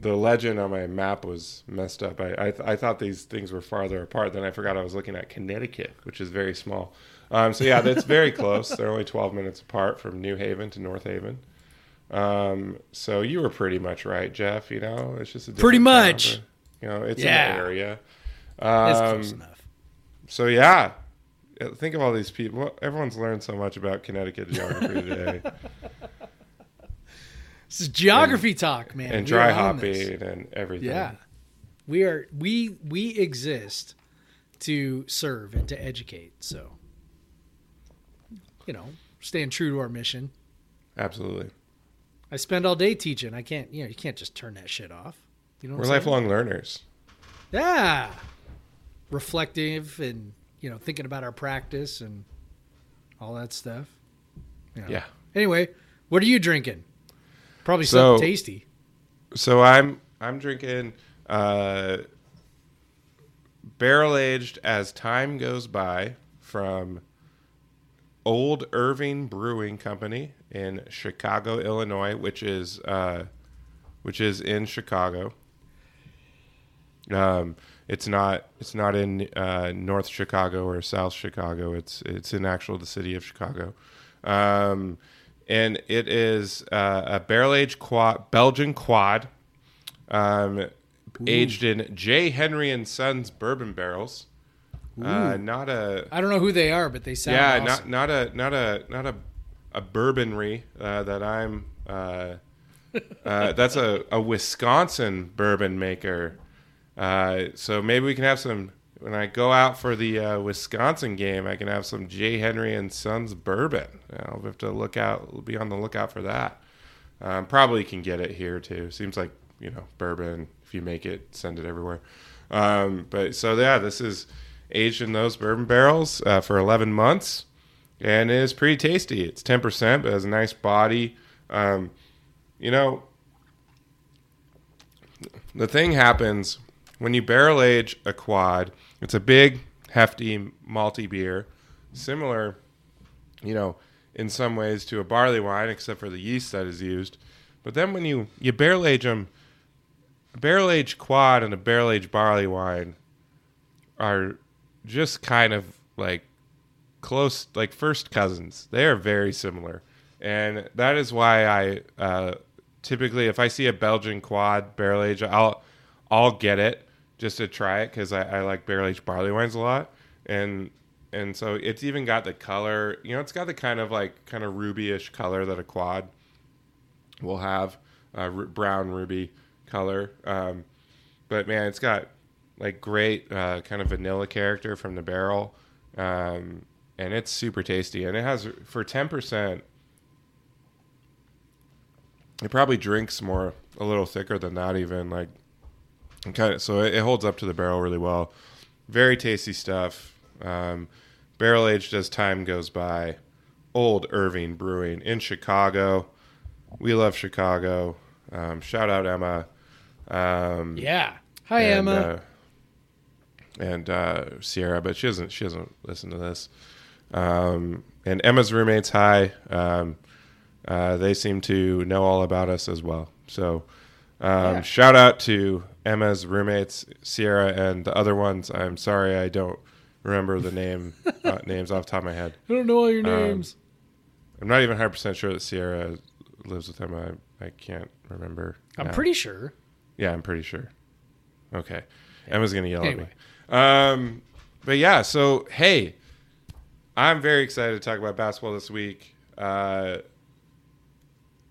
the legend on my map was messed up. I I, I thought these things were farther apart. Then I forgot I was looking at Connecticut, which is very small. Um, so yeah, that's very [LAUGHS] close. They're only twelve minutes apart from New Haven to North Haven. Um, so you were pretty much right, Jeff. You know, it's just a Pretty much. town, but, you know, it's Yeah. in the area. That's Um, close enough. so yeah, think of all these people. Everyone's learned so much about Connecticut geography today, [LAUGHS] This is geography talk, man. and We dry hopping and everything. Yeah. We are we we exist to serve and to educate. So you know, staying true to our mission. absolutely. I spend all day teaching. I can't you know, you can't just turn that shit off. You know We're lifelong learners. Yeah. Reflective and you know, thinking about our practice and all that stuff. You know. Yeah. Anyway, what are you drinking? Probably So- something tasty. So I'm I'm drinking uh, barrel aged as time goes by from Old Irving Brewing Company in Chicago, Illinois, which is uh, which is in Chicago. Um, it's not it's not in uh, North Chicago or South Chicago. It's it's in actual the city of Chicago, um, and it is uh, a barrel aged quad Belgian quad, um, aged in J. Henry and Sons bourbon barrels. Uh, not a I don't know who they are, but they sound yeah, awesome. not not a not a not a a bourbonry uh, that I'm. Uh, uh, [LAUGHS] that's a, a Wisconsin bourbon maker. Uh, so maybe we can have some when I go out for the uh, Wisconsin game. I can have some J. Henry and Sons bourbon. I'll have to look out, be on the lookout for that. Um, probably can get it here too. Seems like you know bourbon. If you make it, send it everywhere. Um, but so yeah, this is aged in those bourbon barrels uh, for 11 months, and it is pretty tasty. It's 10%, but has a nice body. Um, you know, the thing happens when you barrel age a quad. It's a big, hefty, malty beer, similar, you know, in some ways to a barley wine, except for the yeast that is used. But then when you you barrel age them, a barrel aged quad and a barrel aged barley wine are just kind of like close, like first cousins. They are very similar, and that is why I uh, typically, if I see a Belgian quad barrel age, I'll I'll get it just to try it because I, I like barrel aged barley wines a lot, and and so it's even got the color. You know, it's got the kind of like kind of rubyish color that a quad will have, uh, r- brown ruby color. Um, but man, it's got like great uh, kind of vanilla character from the barrel, um, and it's super tasty. And it has for ten percent. It probably drinks more, a little thicker than that, even like, kind of. So it, it holds up to the barrel really well. Very tasty stuff. Um, barrel aged as time goes by. Old Irving Brewing in Chicago. We love Chicago. Um, shout out Emma. Um, Yeah. Hi, and, Emma. uh, and uh, Sierra, but she doesn't. She doesn't listen to this. Um, and Emma's roommates, hi. Um, uh, they seem to know all about us as well. So, um, Yeah. shout out to Emma's roommates, Sierra, and the other ones. I'm sorry, I don't remember the name [LAUGHS] uh, names off the top of my head. I don't know all your um, names. I'm not even 100 percent sure that Sierra lives with Emma. I, I can't remember. I'm now. pretty sure. Yeah, I'm pretty sure. Okay. Emma's going to yell Anyway. at me. Um, but yeah, so hey, I'm very excited to talk about basketball this week. Uh,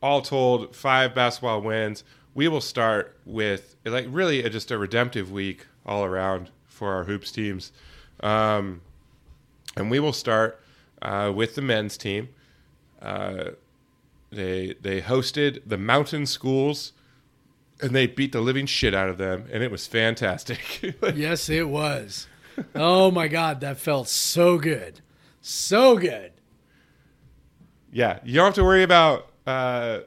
all told, five basketball wins. We will start with like really a, just a redemptive week all around for our hoops teams, um, and we will start uh, with the men's team. Uh, they they hosted the Mountain Schools and they beat the living shit out of them, and it was fantastic. [LAUGHS] Yes, it was. Oh my God, that felt so good. So good. yeah, you don't have to worry about uh,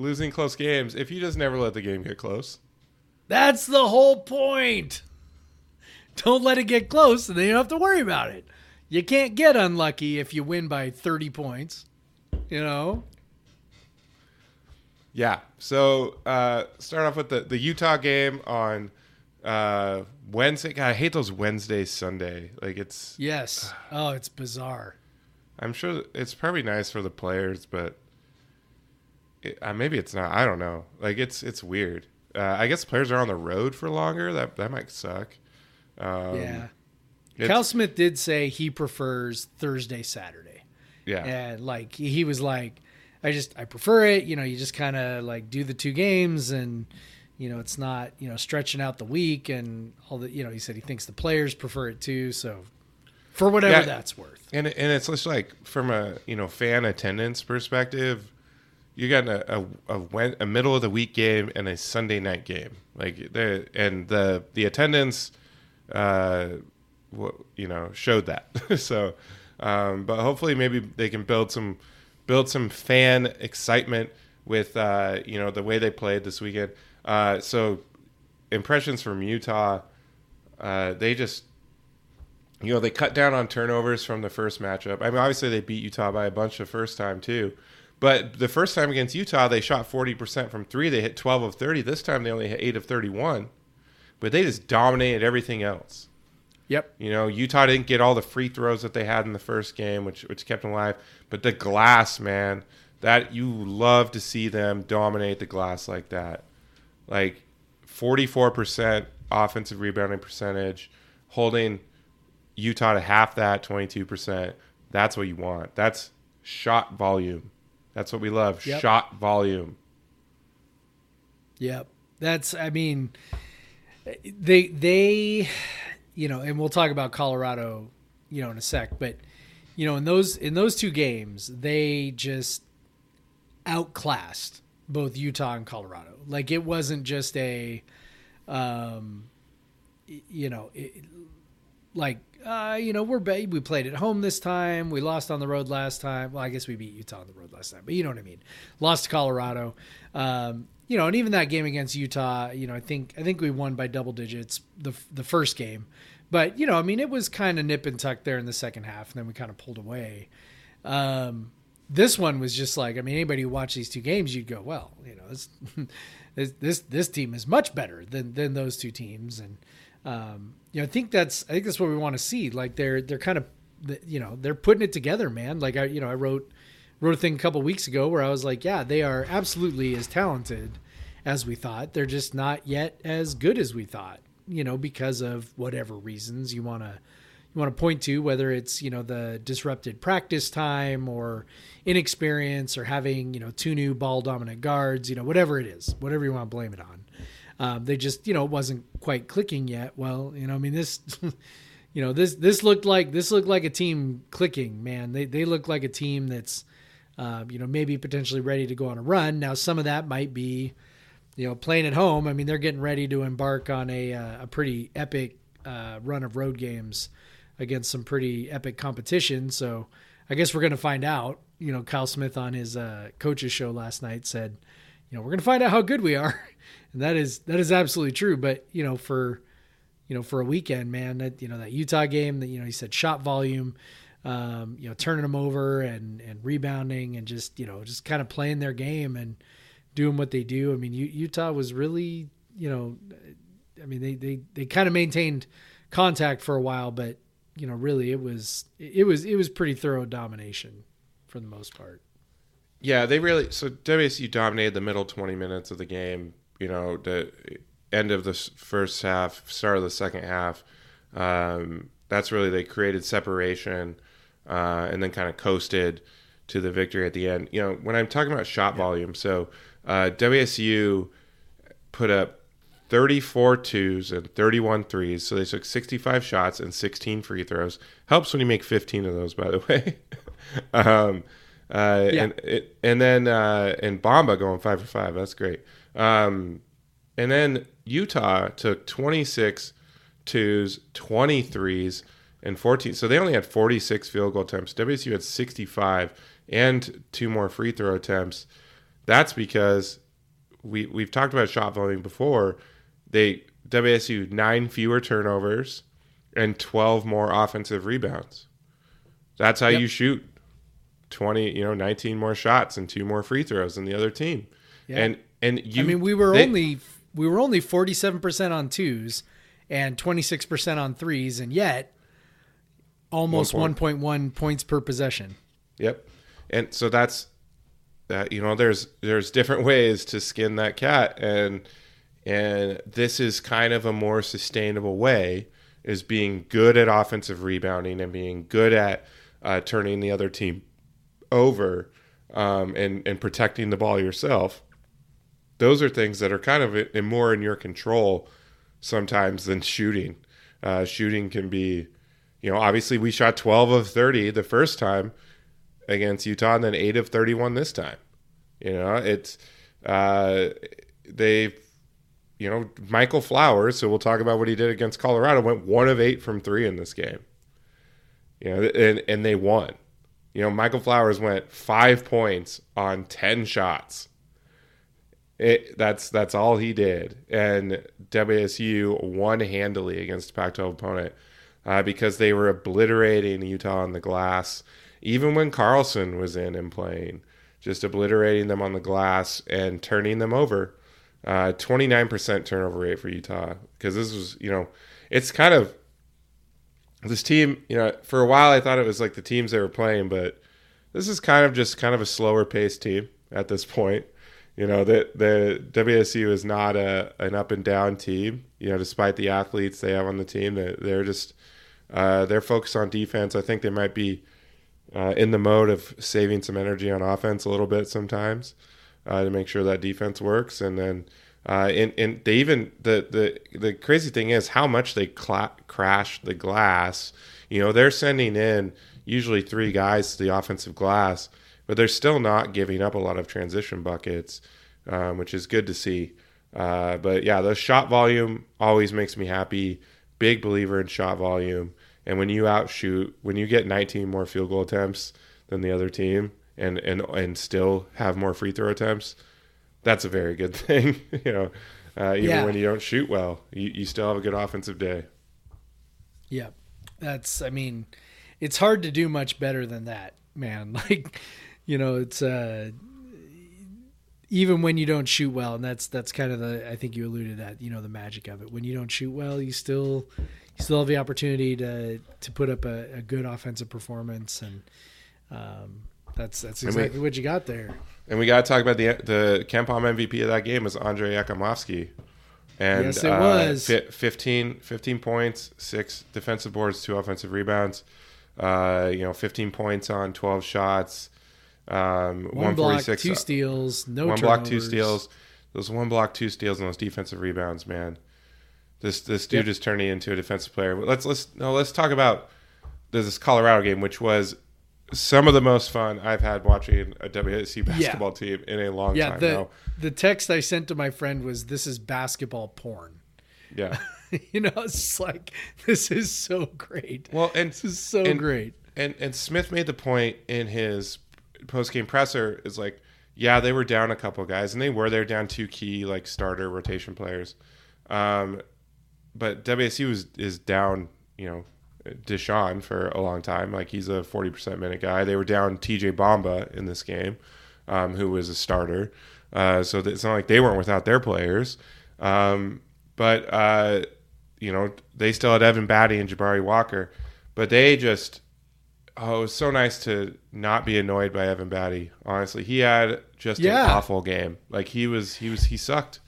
losing close games if you just never let the game get close. That's the whole point. Don't let it get close and then you don't have to worry about it. You can't get unlucky if you win by 30 points. You know? Yeah. So uh, start off with the, the Utah game on uh, Wednesday. God, I hate those Wednesday Sunday. Like it's. Yes. Oh, it's bizarre. I'm sure it's probably nice for the players, but it, uh, maybe it's not. I don't know. Like it's it's weird. Uh, I guess players are on the road for longer. That that might suck. Um, yeah. Kyle Smith did say he prefers Thursday, Saturday. Yeah. And like he was like, I just I prefer it. You know, you just kind of like do the two games, and you know it's not you know stretching out the week and all the you know he said he thinks the players prefer it too. So for whatever Yeah. that's worth. And and it's just like from a you know fan attendance perspective, you got a a, a, a middle of the week game and a Sunday night game. Like the and the the attendance, uh, you know, showed that. [LAUGHS] so, um, but hopefully maybe they can build some build some fan excitement with uh, you know the way they played this weekend. Uh, so impressions from Utah, uh, they just you know, they cut down on turnovers from the first matchup. I mean, obviously they beat Utah by a bunch the first time too. But the first time against Utah, they shot 40% from 3. They hit 12 of 30. This time they only hit 8 of 31. But they just dominated everything else. Yep. You know, Utah didn't get all the free throws that they had in the first game, which which kept them alive. But the glass, man, that you love to see them dominate the glass like that. Like 44% offensive rebounding percentage, holding Utah to half that, 22%. That's what you want. That's shot volume. That's what we love. Yep. Shot volume. Yep. That's I mean they they you know, and we'll talk about Colorado, you know, in a sec, but you know, in those in those two games, they just outclassed both Utah and Colorado. Like it wasn't just a um you know, it, like uh, you know, we're we played at home this time. We lost on the road last time. Well, I guess we beat Utah on the road last time, but you know what I mean. Lost to Colorado. Um, you know, and even that game against Utah, you know, I think I think we won by double digits the the first game, but you know, I mean, it was kind of nip and tuck there in the second half, and then we kind of pulled away. Um, this one was just like, I mean, anybody who watched these two games, you'd go, well, you know, this [LAUGHS] this this, this team is much better than than those two teams, and um, you know, I think that's I think that's what we want to see. Like they're they're kind of you know they're putting it together, man. Like I you know I wrote wrote a thing a couple weeks ago where I was like, yeah, they are absolutely as talented as we thought. They're just not yet as good as we thought. You know, because of whatever reasons you want to you want to point to, whether it's you know the disrupted practice time or inexperience or having you know two new ball dominant guards, you know whatever it is, whatever you want to blame it on. Um, they just you know it wasn't quite clicking yet. Well, you know I mean this. [LAUGHS] You know this. This looked like this looked like a team clicking. Man, they they look like a team that's, uh, you know, maybe potentially ready to go on a run. Now, some of that might be, you know, playing at home. I mean, they're getting ready to embark on a uh, a pretty epic uh, run of road games against some pretty epic competition. So, I guess we're going to find out. You know, Kyle Smith on his uh, coaches show last night said, you know, we're going to find out how good we are, and that is that is absolutely true. But you know, for you know, for a weekend, man, that you know that Utah game that you know he said shot volume, um, you know, turning them over and and rebounding and just you know just kind of playing their game and doing what they do. I mean, U- Utah was really you know, I mean they they they kind of maintained contact for a while, but you know, really it was it was it was pretty thorough domination for the most part. Yeah, they really. So WSU dominated the middle 20 minutes of the game. You know, the end of the first half, start of the second half. Um, that's really they created separation, uh, and then kind of coasted to the victory at the end. You know, when I'm talking about shot volume, so uh, WSU put up 34 twos and 31 threes. So they took 65 shots and 16 free throws. Helps when you make 15 of those, by the [LAUGHS] way. um, uh, Yeah. and it, and then uh, and Bamba going five for five. That's great. Um, And then Utah took 26 twos, 23s, and 14. So they only had 46 field goal attempts. WSU had 65 and two more free throw attempts. That's because we we've talked about shot volume before. They WSU nine fewer turnovers and 12 more offensive rebounds. That's how Yep. you shoot 20, you know, 19 more shots and two more free throws than the other team. Yeah. And and you I mean, we were they- only we were only forty seven percent on twos and twenty six percent on threes, and yet almost One point. one points per possession. Yep. And so that's that you know there's there's different ways to skin that cat and and this is kind of a more sustainable way is being good at offensive rebounding and being good at uh, turning the other team over um, and and protecting the ball yourself. Those are things that are kind of in, more in your control sometimes than shooting. Uh, shooting can be, you know, obviously we shot 12 of 30 the first time against Utah, and then eight of 31 this time. You know, it's uh, they, you know, Michael Flowers. So we'll talk about what he did against Colorado. Went one of eight from three in this game. You know, and and they won. You know, Michael Flowers went five points on ten shots. It, that's that's all he did, and WSU won handily against a Pac-12 opponent uh, because they were obliterating Utah on the glass, even when Carlson was in and playing, just obliterating them on the glass and turning them over. Uh, 29% turnover rate for Utah because this was, you know, it's kind of this team. You know, for a while I thought it was like the teams they were playing, but this is kind of just kind of a slower paced team at this point. You know that the WSU is not a an up and down team. You know, despite the athletes they have on the team, they they're just uh, they're focused on defense. I think they might be uh, in the mode of saving some energy on offense a little bit sometimes uh, to make sure that defense works. And then uh, and and they even the the the crazy thing is how much they crash the glass. You know, they're sending in usually three guys to the offensive glass, but they're still not giving up a lot of transition buckets, um, which is good to see. Uh, but yeah, the shot volume always makes me happy. Big believer in shot volume. And when you outshoot, when you get 19 more field goal attempts than the other team, and and and still have more free throw attempts, that's a very good [LAUGHS] thing. you know, uh, even Yeah. when you don't shoot well, you, you still have a good offensive day. Yeah, that's. I mean, it's hard to do much better than that, man. [LAUGHS] Like, you know, it's uh, even when you don't shoot well, and that's that's kind of the. I think you alluded that. You know, the magic of it. When you don't shoot well, you still you still have the opportunity to to put up a, a good offensive performance, and um, that's that's And we- exactly what you got there. And we got to talk about the the KenPom MVP of that game was Andrej Jakimovski. And Yes, it uh, was. fi- 15, 15 points, six defensive boards, two offensive rebounds. Uh, you know, 15 points on 12 shots. Um, One block, 146 two steals, no one block, two steals. Those one block, two steals, and those defensive rebounds, man. This this dude Yep. is turning into a defensive player. Let's let's no, let's talk about this Colorado game, which was some of the most fun I've had watching a WSC basketball team in a long Yeah, time the now. the text I sent to my friend was, "This is basketball porn." Yeah. [LAUGHS] you know, it's just like this is so great. Well, and This is so and- great. And and Smith made the point in his post game presser is like, yeah, they were down a couple guys, and they were they're down two key like starter rotation players. Um, but WSU is is down, you know, Dishon for a long time. Like he's a forty percent minute guy. They were down T.J. Bamba in this game, um, who was a starter. Uh, so it's not like they weren't without their players. Um, but uh, you know, they still had Evan Battey and Jabari Walker, but they just oh, it was so nice to not be annoyed by Evan Battey. Honestly, he had just Yeah. an awful game. Like he was, he was, he sucked.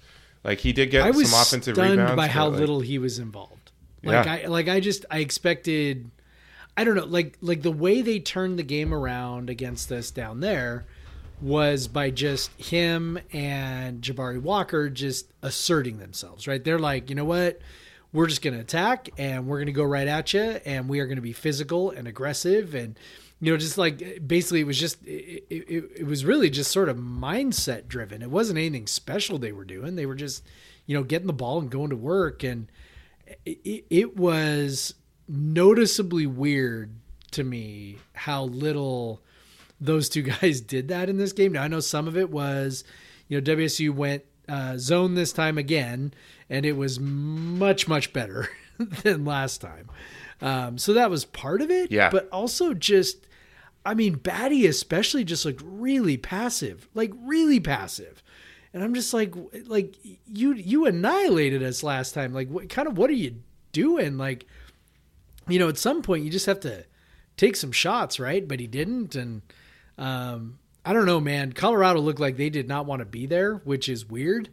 Like he did get I was some offensive stunned rebounds by how like, little he was involved. Like Yeah. I like I just I expected I don't know, like like the way they turned the game around against us down there was by just him and Jabari Walker just asserting themselves, right? They're like, you know what? We're just going to attack and we're going to go right at you and we are going to be physical and aggressive and you know just like basically it was just it, it, it was really just sort of mindset driven. It wasn't anything special they were doing. They were just you know, getting the ball and going to work. And it, it was noticeably weird to me how little those two [LAUGHS] guys did that in this game. Now I know some of it was, you know, WSU went uh, zone this time again, and it was much much better [LAUGHS] than last time. Um, so that was part of it. Yeah. But also just, I mean, Battey especially just looked really passive, like really passive. And I'm just like, like you you annihilated us last time. Like, what kind of what are you doing? Like, you know, at some point you just have to take some shots, right? But he didn't, and um, I don't know, man. Colorado looked like they did not want to be there, which is weird.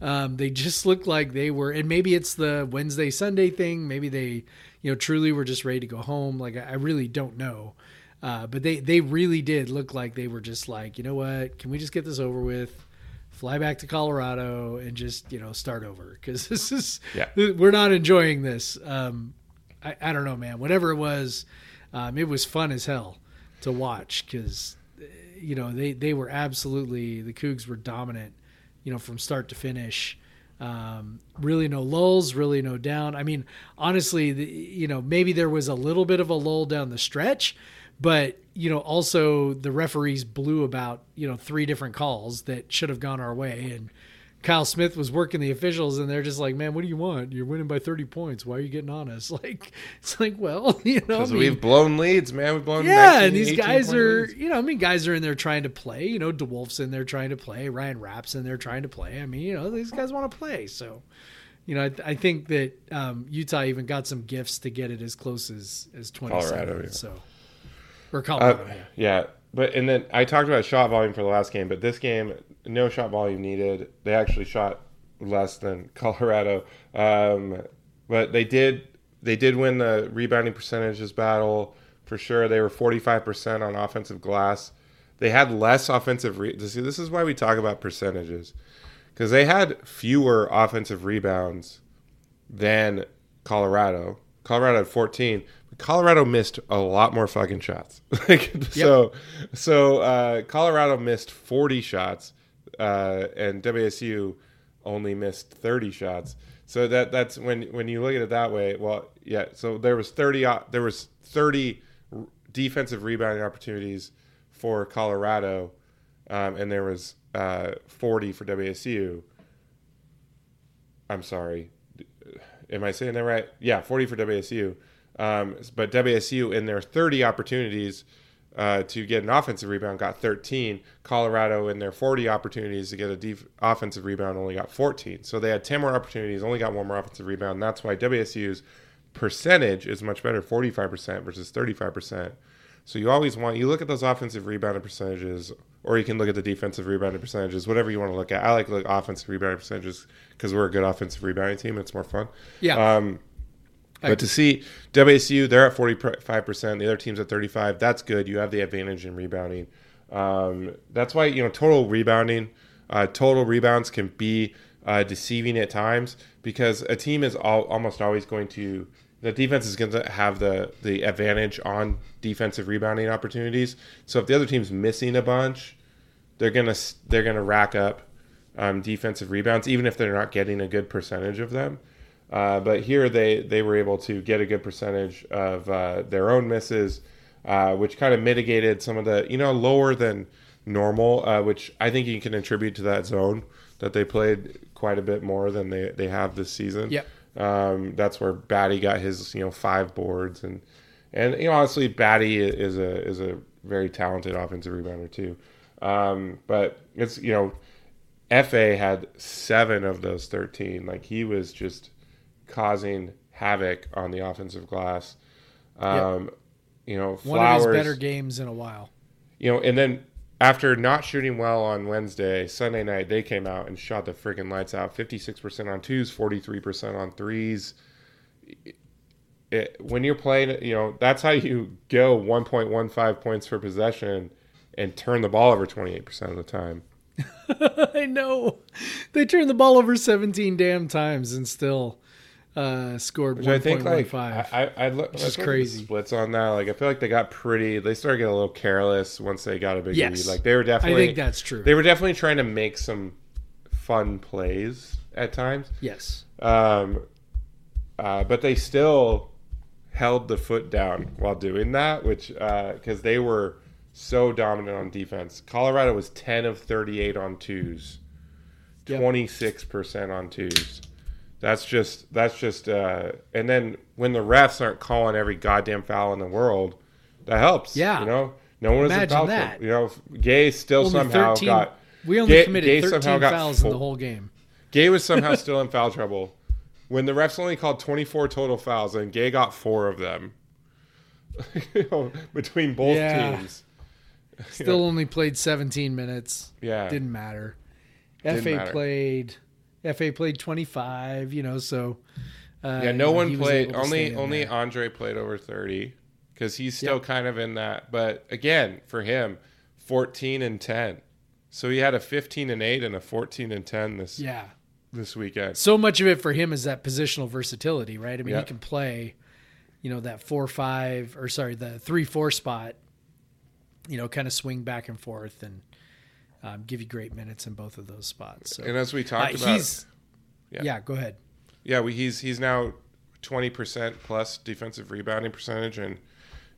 Um, they just looked like they were, and maybe it's the Wednesday Sunday thing. Maybe they, you know, truly were just ready to go home. Like I, I really don't know, uh, but they they really did look like they were just like, you know what? Can we just get this over with? Fly back to Colorado and just you know start over because [LAUGHS] this is Yeah. we're not enjoying this. Um, I, I don't know, man. Whatever it was, um, it was fun as hell to watch because you know they they were absolutely the Cougs were dominant, you know, from start to finish. Um, really no lulls, really no down. I mean, honestly, the, you know, maybe there was a little bit of a lull down the stretch, but you know, also the referees blew about you know three different calls that should have gone our way, and Kyle Smith was working the officials, and they're just like, "Man, what do you want? You're winning by 30 points. Why are you getting on us?" [LAUGHS] Like, it's like, well, [LAUGHS] you know, I Because mean- we've blown leads, man. We've blown yeah, 19, and these guys are, leads. you know, I mean, guys are in there trying to play. You know, DeWolf's in there trying to play. Ryan Rapp's in there trying to play. I mean, you know, these guys want to play. So, you know, I, I think that um, Utah even got some gifts to get it as close as as twenty Colorado, yeah. So, or Uh, Colorado, yeah. yeah, but and then I talked about shot volume for the last game, but this game, no shot volume needed. They actually shot less than [LAUGHS] Colorado, um, but they did they did win the rebounding percentages battle for sure. They were forty five percent on offensive glass. They had less offensive. Re- see, this is why we talk about percentages because they had fewer offensive rebounds than Colorado. Colorado had 14. Colorado missed a lot more fucking shots. [LAUGHS] like so so uh, Colorado missed 40 shots uh, and WSU only missed 30 shots. So that that's when when you look at it that way, well, yeah, so there was 30 o- there was 30 r- defensive rebounding opportunities for Colorado um, and there was uh, 40 for WSU. I'm sorry. Am I saying that right? Yeah, 40 for WSU. Um, but WSU, in their 30 opportunities uh, to get an offensive rebound, got 13. Colorado, in their 40 opportunities to get a def- offensive rebound, only got 14. So they had 10 more opportunities, only got one more offensive rebound. And that's why WSU's percentage is much better 45% versus 35%. So you always want, you look at those offensive rebounding percentages, or you can look at the defensive rebounding percentages, whatever you want to look at. I like to look at offensive rebounding percentages because we're a good offensive rebounding team. It's more fun. Yeah. Um, but to see WSU, they're at 45%, the other team's at 35. That's good. You have the advantage in rebounding. Um, that's why, you know, total rebounding, uh, total rebounds can be uh, deceiving at times because a team is all, almost always going to, the defense is going to have the, the advantage on defensive rebounding opportunities. So if the other team's missing a bunch, they're gonna they're gonna rack up um, defensive rebounds, even if they're not getting a good percentage of them. Uh, but here they they were able to get a good percentage of uh, their own misses, uh, which kind of mitigated some of the you know lower than normal, uh, which I think you can attribute to that zone that they played quite a bit more than they they have this season. Yep. Um, that's where Battey got his you know five boards and and you know honestly Battey is a is a very talented offensive rebounder too. Um, but it's you know Efe had seven of those thirteen. Like he was just causing havoc on the offensive glass. Um, You know, One of his better games in a while. you know, and then after not shooting well on Wednesday, Sunday night they came out and shot the freaking lights out. Fifty six percent on twos, forty three percent on threes. It, when you're playing, you know that's how you go one point one five points per possession and turn the ball over twenty eight percent of the time. [LAUGHS] I know. They turned the ball over 17 damn times and still uh, scored Which I think like 1.15. I I, I look, Which is let's look at the crazy. splits on that. Like I feel like they got pretty. They started getting a little careless once they got a big Yes. lead. Like they were definitely. I think that's true. They were definitely trying to make some fun plays at times. Yes. Um, uh, but they still held the foot down while doing that, which because they were so dominant on defense. Colorado was ten of thirty-eight on twos, Yep. twenty-six percent on twos. That's just that's just uh, and then when the refs aren't calling every goddamn foul in the world, that helps. Yeah. you know, no one Imagine foul that. You know, Gueye still Only somehow 13 got. we only Gueye- committed Gueye 13 somehow got fouls in the whole game. Gueye was somehow [LAUGHS] still in foul trouble when the refs only called 24 total fouls and Gueye got four of them [LAUGHS] You know, between both Yeah. teams. [LAUGHS] Still only played 17 minutes. Yeah. Didn't matter. Didn't Efe matter. played Efe played 25, you know, so uh, yeah, no one played. Only only. Andrej played over 30 because he's still Yep. kind of in that. But again, for him, 14 and 10. So he had a 15 and 8 and a 14 and 10 this Yeah. this weekend. So much of it for him is that positional versatility, right? I mean, Yeah. he can play, you know, that 4-5 or sorry, the 3-4 spot, you know, kind of swing back and forth and um, give you great minutes in both of those spots. So And as we uh, talked about, he's Yeah. yeah. go ahead. Yeah, we, he's he's now twenty percent plus defensive rebounding percentage and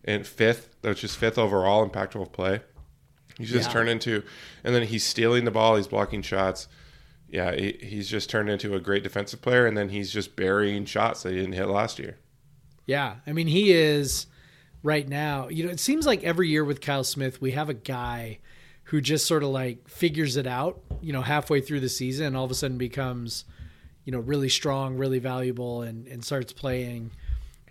and fifth, which is fifth overall in Pac-12 play. He's just Yeah. turned into, and then he's stealing the ball, he's blocking shots. Yeah, he, he's just turned into a great defensive player, and then he's just burying shots that he didn't hit last year. Yeah, I mean he is right now. You know, it seems like every year with Kyle Smith, we have a guy who just sort of like figures it out. You know, halfway through the season, and all of a sudden becomes, you know, really strong, really valuable, and and starts playing,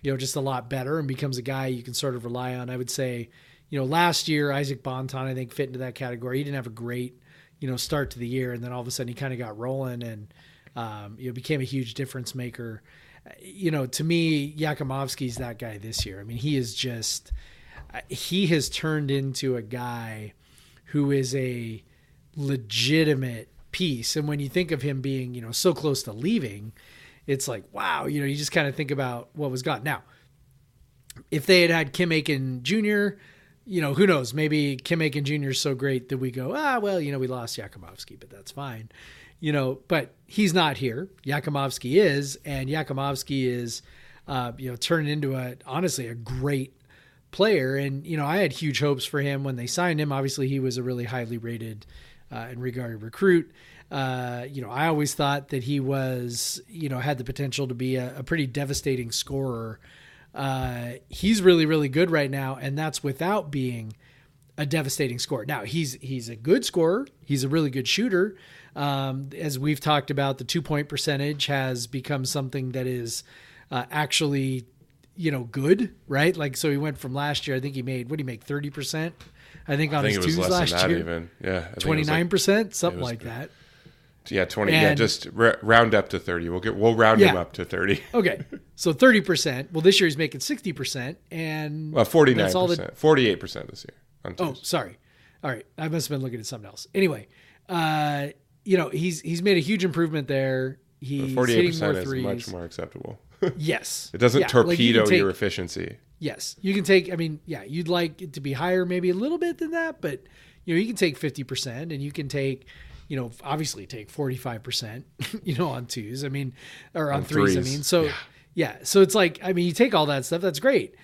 you know, just a lot better, and becomes a guy you can sort of rely on. I would say, you know, last year Isaac Bonton, I think, fit into that category. He didn't have a great, you know, start to the year, and then all of a sudden he kind of got rolling and. Um, you know, became a huge difference maker you know, to me, Jakimovski's that guy this year. I mean, he is just he has turned into a guy who is a legitimate piece. And when you think of him being, you know, so close to leaving, it's like, wow, you know, you just kind of think about what was gone. Now, if they had had Kim Aiken Jr., you know, who knows? Maybe Kim Aiken Jr. is so great that we go, ah, well, you know, we lost Jakimovski, but that's fine. You know, but he's not here. Jakimovski is, and Jakimovski is, uh, you know, turning into a honestly a great player. And you know, I had huge hopes for him when they signed him. Obviously, he was a really highly rated uh, and regarded recruit. Uh, you know, I always thought that he was, you know, had the potential to be a, a pretty devastating scorer. Uh, he's really, really good right now, and that's without being a devastating scorer. Now he's he's a good scorer. He's a really good shooter. Um, as we've talked about, the two point percentage has become something that is uh, actually, you know, good, right? Like so, he went from last year. I think he made what did he make thirty percent. I think on I think his twos last year, even. Yeah, I think it was twenty nine percent, something like that. Yeah, twenty. yeah, just r- round up to thirty. We'll get we'll round him up to thirty. [LAUGHS] Okay, so thirty percent. Well, this year he's making sixty percent, and Well, forty nine that's all the percent, forty eight percent this year. On Oh, sorry. All right, I must have been looking at something else. Anyway, uh, you know he's he's made a huge improvement there. He's forty eight hitting more threes. much more acceptable. Yes, [LAUGHS] It doesn't Yeah, like, you torpedo take- your efficiency. Yes, you can take. I mean, yeah, you'd like it to be higher, maybe a little bit than that, but you know, you can take fifty percent, and you can take, you know, obviously take forty five percent, [LAUGHS] you know, on twos. I mean, or on, On threes, I mean, so yeah. yeah, so it's like, I mean, you take all that stuff, that's great,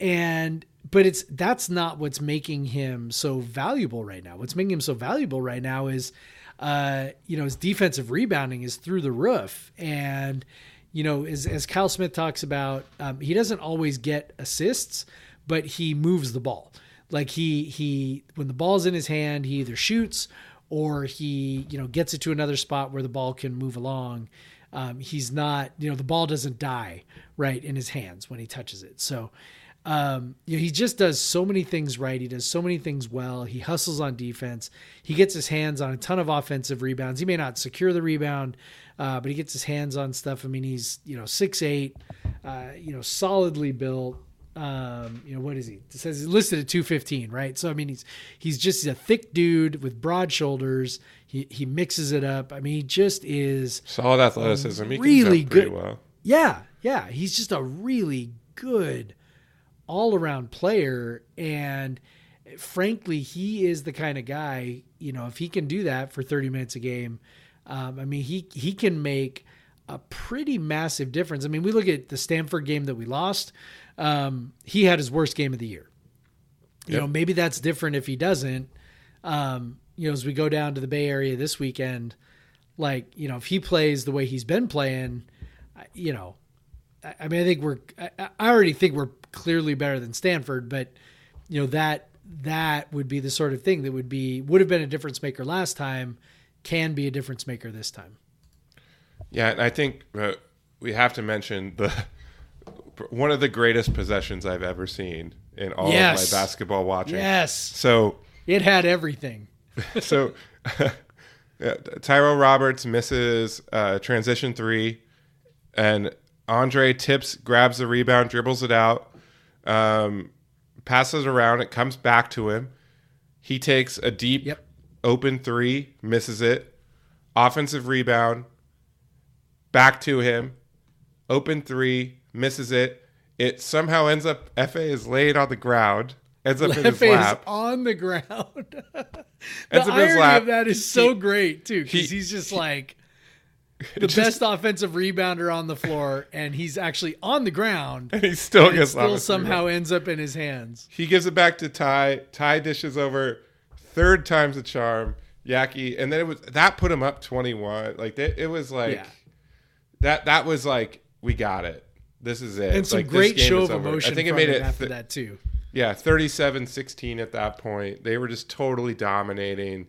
and but it's that's not what's making him so valuable right now. What's making him so valuable right now is, uh, you know, his defensive rebounding is through the roof, and you know, as, as Kyle Smith talks about, um, he doesn't always get assists, but he moves the ball. Like he he when the ball's in his hand, he either shoots or he you know gets it to another spot where the ball can move along. Um, he's not you know the ball doesn't die right in his hands when he touches it. So um, you know, he just does so many things right. He does so many things well. He hustles on defense. He gets his hands on a ton of offensive rebounds. He may not secure the rebound, uh, but he gets his hands on stuff. I mean, he's you know six eight, uh, you know, solidly built. Um, you know what is he? It says he's listed at two fifteen, right? So I mean, he's he's just a thick dude with broad shoulders. He he mixes it up. I mean, he just is Solid athleticism. He really can good. well. yeah, yeah. He's just a really good all around player. And frankly, he is the kind of guy, you know, if he can do that for 30 minutes a game, Um, I mean, he he can make a pretty massive difference. I mean, we look at the Stanford game that we lost. Um, he had his worst game of the year. You Yep. know, maybe that's different if he doesn't. Um, you know, as we go down to the Bay Area this weekend, like you know, if he plays the way he's been playing, you know, I, I mean, I think we're. I, I already think we're clearly better than Stanford, but you know that that would be the sort of thing that would be would have been a difference maker last time, can be a difference maker this time. Yeah, and I think uh, we have to mention the [LAUGHS] one of the greatest possessions I've ever seen in all Yes. of my basketball watching. Yes, So it had everything. [LAUGHS] so [LAUGHS] Tyrell Roberts misses uh, transition three, and Andrej tips, grabs the rebound, dribbles it out, um, passes around. It comes back to him. He takes a deep Yep. open three, misses it. Offensive rebound, back to him. Open three, misses it. It somehow ends up Efe is laid on the ground, ends up in his Lefe is lap. on the ground. [LAUGHS] the Ends up in his irony lap. of that is so He- great too, because he- he's just like the Just- best offensive rebounder on the floor, and he's actually on the ground. And he still And gets still somehow rebound. ends up in his hands. He gives it back to Ty. Ty dishes over. Third time's a charm. Yaki, and then it was that put him up twenty one. Like it, it was like Yeah. that. That was like we got it. This is it. And some Like, great game show of over. emotion. I think it made it. after th- that too. Yeah, 37-16 at that point. They were just totally dominating,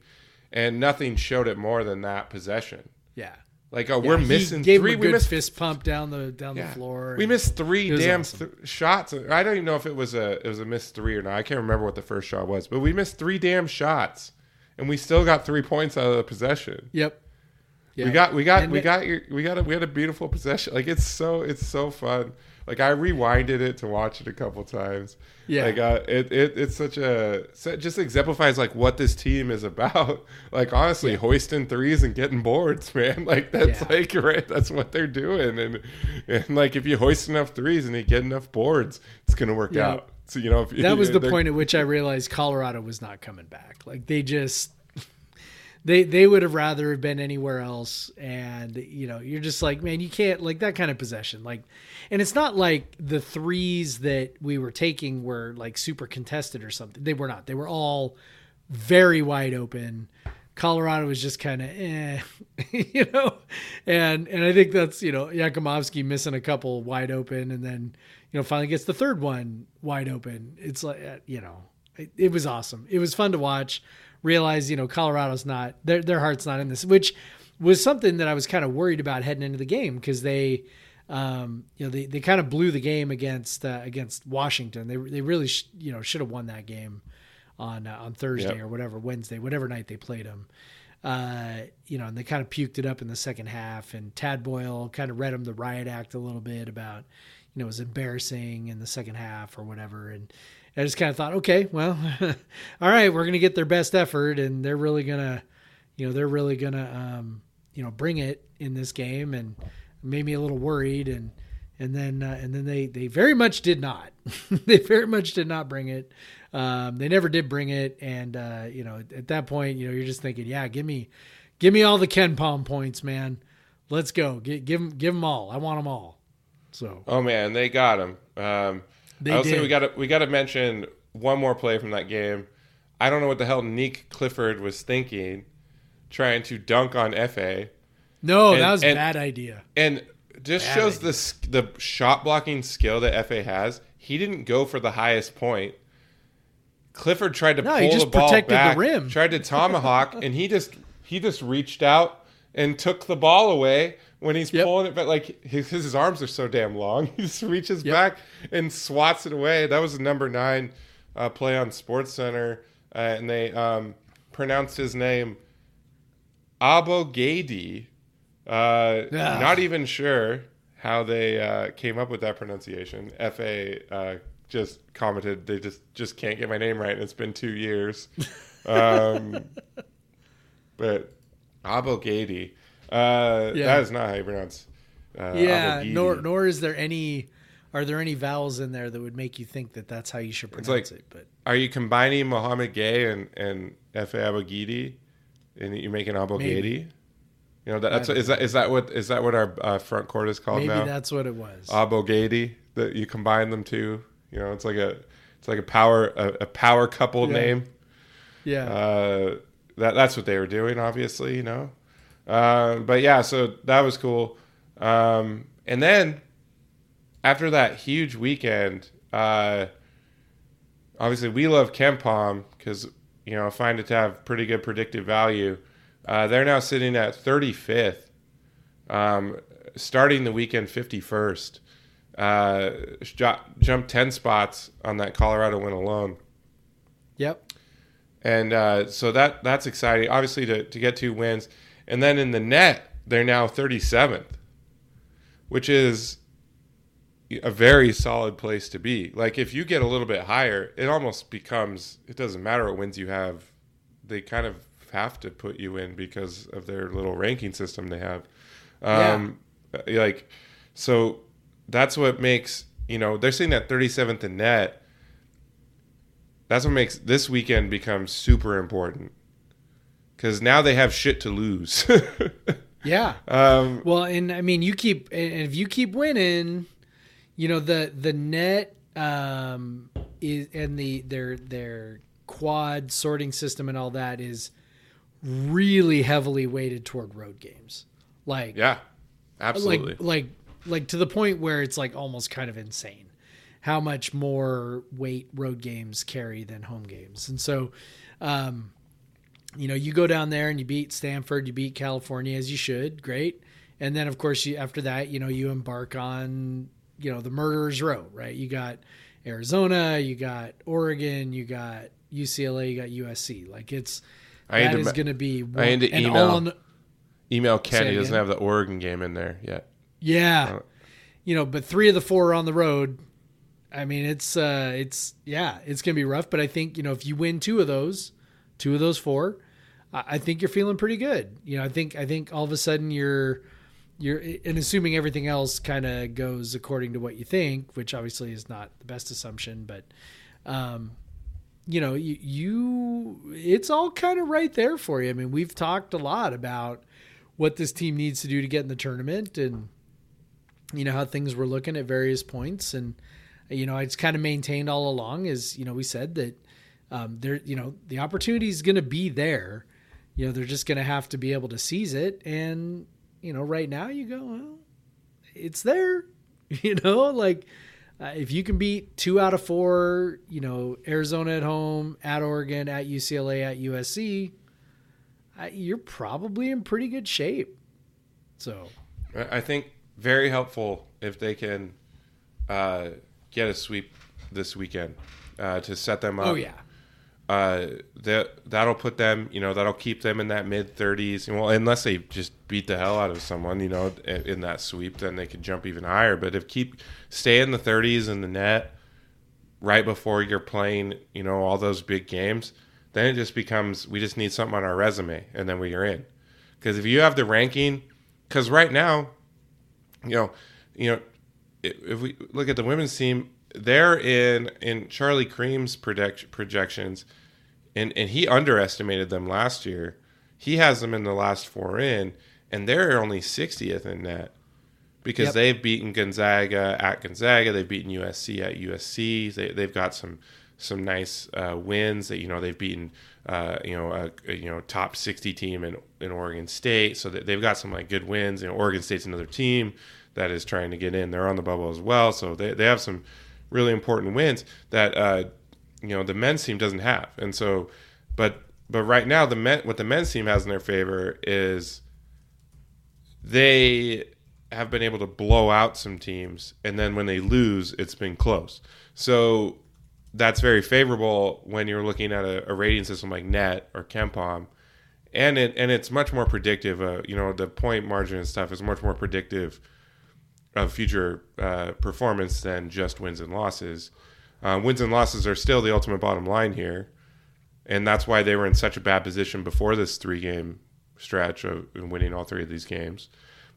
and nothing showed it more than that possession. Yeah. Like oh, Yeah, we're missing gave three. We missed fist pump down the down Yeah. the floor. We missed three damn awesome. th- shots. I don't even know if it was a it was a missed three or not. I can't remember what the first shot was, but we missed three damn shots, and we still got three points out of the possession. Yep. We got we got And we it- got your, we got a, we had a beautiful possession. Like it's so it's so fun. Like I rewinded it to watch it a couple times. Yeah. Like uh, it, it it's such a it just exemplifies like what this team is about. [LAUGHS] Like honestly, hoisting threes and getting boards, [LAUGHS] man. Like that's Yeah. like right. That's what they're doing. And and like if you hoist enough threes and you get enough boards, it's gonna work Yeah. out. So you know if that was the point at which I realized Colorado was not coming back. Like they just they they would have rather have been anywhere else and you know you're just like man you can't like that kind of possession like and it's not like the threes that we were taking were like super contested or something they were not they were all very wide open Colorado was just kind of eh, [LAUGHS] you know, and and I think that's you know Jakimovski missing a couple wide open, and then you know finally gets the third one wide open. It's like uh, you know, it, it was awesome. It was fun to watch. Realize you know Colorado's not their their heart's not in this, which was something that I was kind of worried about heading into the game because they. Um, you know they, they kind of blew the game against uh, against Washington. They they really sh- you know should have won that game on uh, on Thursday Yep. or whatever Wednesday, whatever night they played them. Uh, you know, and they kind of puked it up in the second half. And Tad Boyle kind of read him the riot act a little bit about, you know, it was embarrassing in the second half or whatever. And I just kind of thought, okay, well, [LAUGHS] all right, we're gonna get their best effort, and they're really gonna, you know, they're really gonna, um, you know, bring it in this game, and made me a little worried. And and then uh, and then they they very much did not. [LAUGHS] they very much did not bring it. Um, they never did bring it, and uh, you know, at that point, you know, you're just thinking, yeah, give me, give me all the KenPom points, man. Let's go, give give them, give them all. I want them all. So Oh man, they got them. Um, They I'll say did. we got to we got to mention one more play from that game. I don't know what the hell Nique Clifford was thinking, trying to dunk on Efe, no, And- that was a bad idea. and just Bad shows idea. the the shot blocking skill that Efe has. He didn't go for the highest point. Clifford tried to No, pull he just the ball protected the back, rim. tried to tomahawk, and he just he just reached out and took the ball away when he's Yep. pulling it. But like his, his arms are so damn long, [LAUGHS] he just reaches Yep. back and swats it away. That was the number nine uh, play on Sports Center, uh, and they um, pronounced his name Abogadi. Uh, Ah. Not even sure how they uh, came up with that pronunciation. Efe uh, just commented they just just can't get my name right, and it's been two years. [LAUGHS] Um, but Abogadi, uh, Yeah. that is not how you pronounce. Uh, yeah, Abogidi. nor nor is there any. Are there any vowels in there that would make you think that that's how you should pronounce like- it? But Are you combining Mouhamed Gueye and and Efe Abogidi, and you're making Abogadi? You know, that, that's is that is that what is that what our uh, front court is called Maybe now? that's what it was. Abogadi. That you combine them two. You know, it's like a it's like a power a, a power couple Yeah. name. yeah. Uh, that that's what they were doing, obviously, you know. Um, but yeah, so that was cool. Um, and then after that huge weekend, uh, obviously we love KenPom because you know find it to have pretty good predictive value. Uh, they're now sitting at 35th, um, starting the weekend 51st. Uh, ju- jumped 10 spots on that Colorado win alone yep. and uh, so that that's exciting. Obviously, to to get two wins, and then in the net, they're now 37th, which is a very solid place to be. Like if you get a little bit higher, it almost becomes it doesn't matter what wins you have. They kind of have to put you in because of their little ranking system they have. Um, Like so, that's what makes you know they're sitting that 37th in net that's what makes this weekend become super important because now they have shit to lose. [LAUGHS] Yeah. um, Well, and I mean, you keep and if you keep winning, you know the the net um is and the their their quad sorting system and all that is really heavily weighted toward road games. Like yeah, absolutely. like like like to the point where it's like almost kind of insane how much more weight road games carry than home games. And so um you know, you go down there and you beat Stanford, you beat California as you should, great. And then of course you after that, you know, you embark on, you know, the murderer's row, right? You got Arizona, you got Oregon, you got UCLA, you got USC. Like it's I that to is going to be I need to email- on- Email Kenny doesn't have the Oregon game in there yet. Yeah. Uh, You know, but three of the four are on the road. I mean, it's uh it's yeah, it's gonna be rough, but I think, you know, if you win two of those, two of those four, I, think you're feeling pretty good. You know, I think I think all of a sudden you're you're and assuming everything else kind of goes according to what you think, which obviously is not the best assumption, but um you know, you, you it's all kind of right there for you. I mean, we've talked a lot about what this team needs to do to get in the tournament and you know how things were looking at various points and you know it's kind of maintained all along is you know we said that um, there you know the opportunity is going to be there you know they're just going to have to be able to seize it. And you know right now you go well it's there [LAUGHS] you know like uh, if you can beat two out of four you know arizona at home at oregon at ucla at usc uh, you're probably in pretty good shape. So. I I think very helpful if they can uh, get a sweep this weekend uh, to set them up. oh yeah uh, that that'll put them, you know, that'll keep them in that mid 30s. Well, unless they just beat the hell out of someone, you know, in, in that sweep, then they could jump even higher. But if keep stay in the 30s in the net right before you're playing, you know, all those big games, then it just becomes we just need something on our resume, and then we are in. Because if you have the ranking, because right now, you know, you know, if if we look at the women's team, they're in in Charlie Creme's project, projections, and and he underestimated them last year. He has them in the last four in, and they're only 60th in net because Yep. they've beaten Gonzaga at Gonzaga, they've beaten USC at USC. They, they've got some some nice uh, wins that you know they've beaten uh, you know a, a, you know top 60 team in in Oregon State. So that they've got some like good wins. You know, Oregon State's another team that is trying to get in. They're on the bubble as well, so they they have some really important wins that uh, you know the men's team doesn't have. And so, but but right now the men what the men's team has in their favor is they have been able to blow out some teams, and then when they lose, it's been close. So that's very favorable when you're looking at a, a rating system like Net or KenPom, and it and it's much more predictive. Uh, you know, the point margin and stuff is much more predictive of future uh, performance than just wins and losses. Uh, wins and losses are still the ultimate bottom line here, and that's why they were in such a bad position before this three game stretch of winning all three of these games.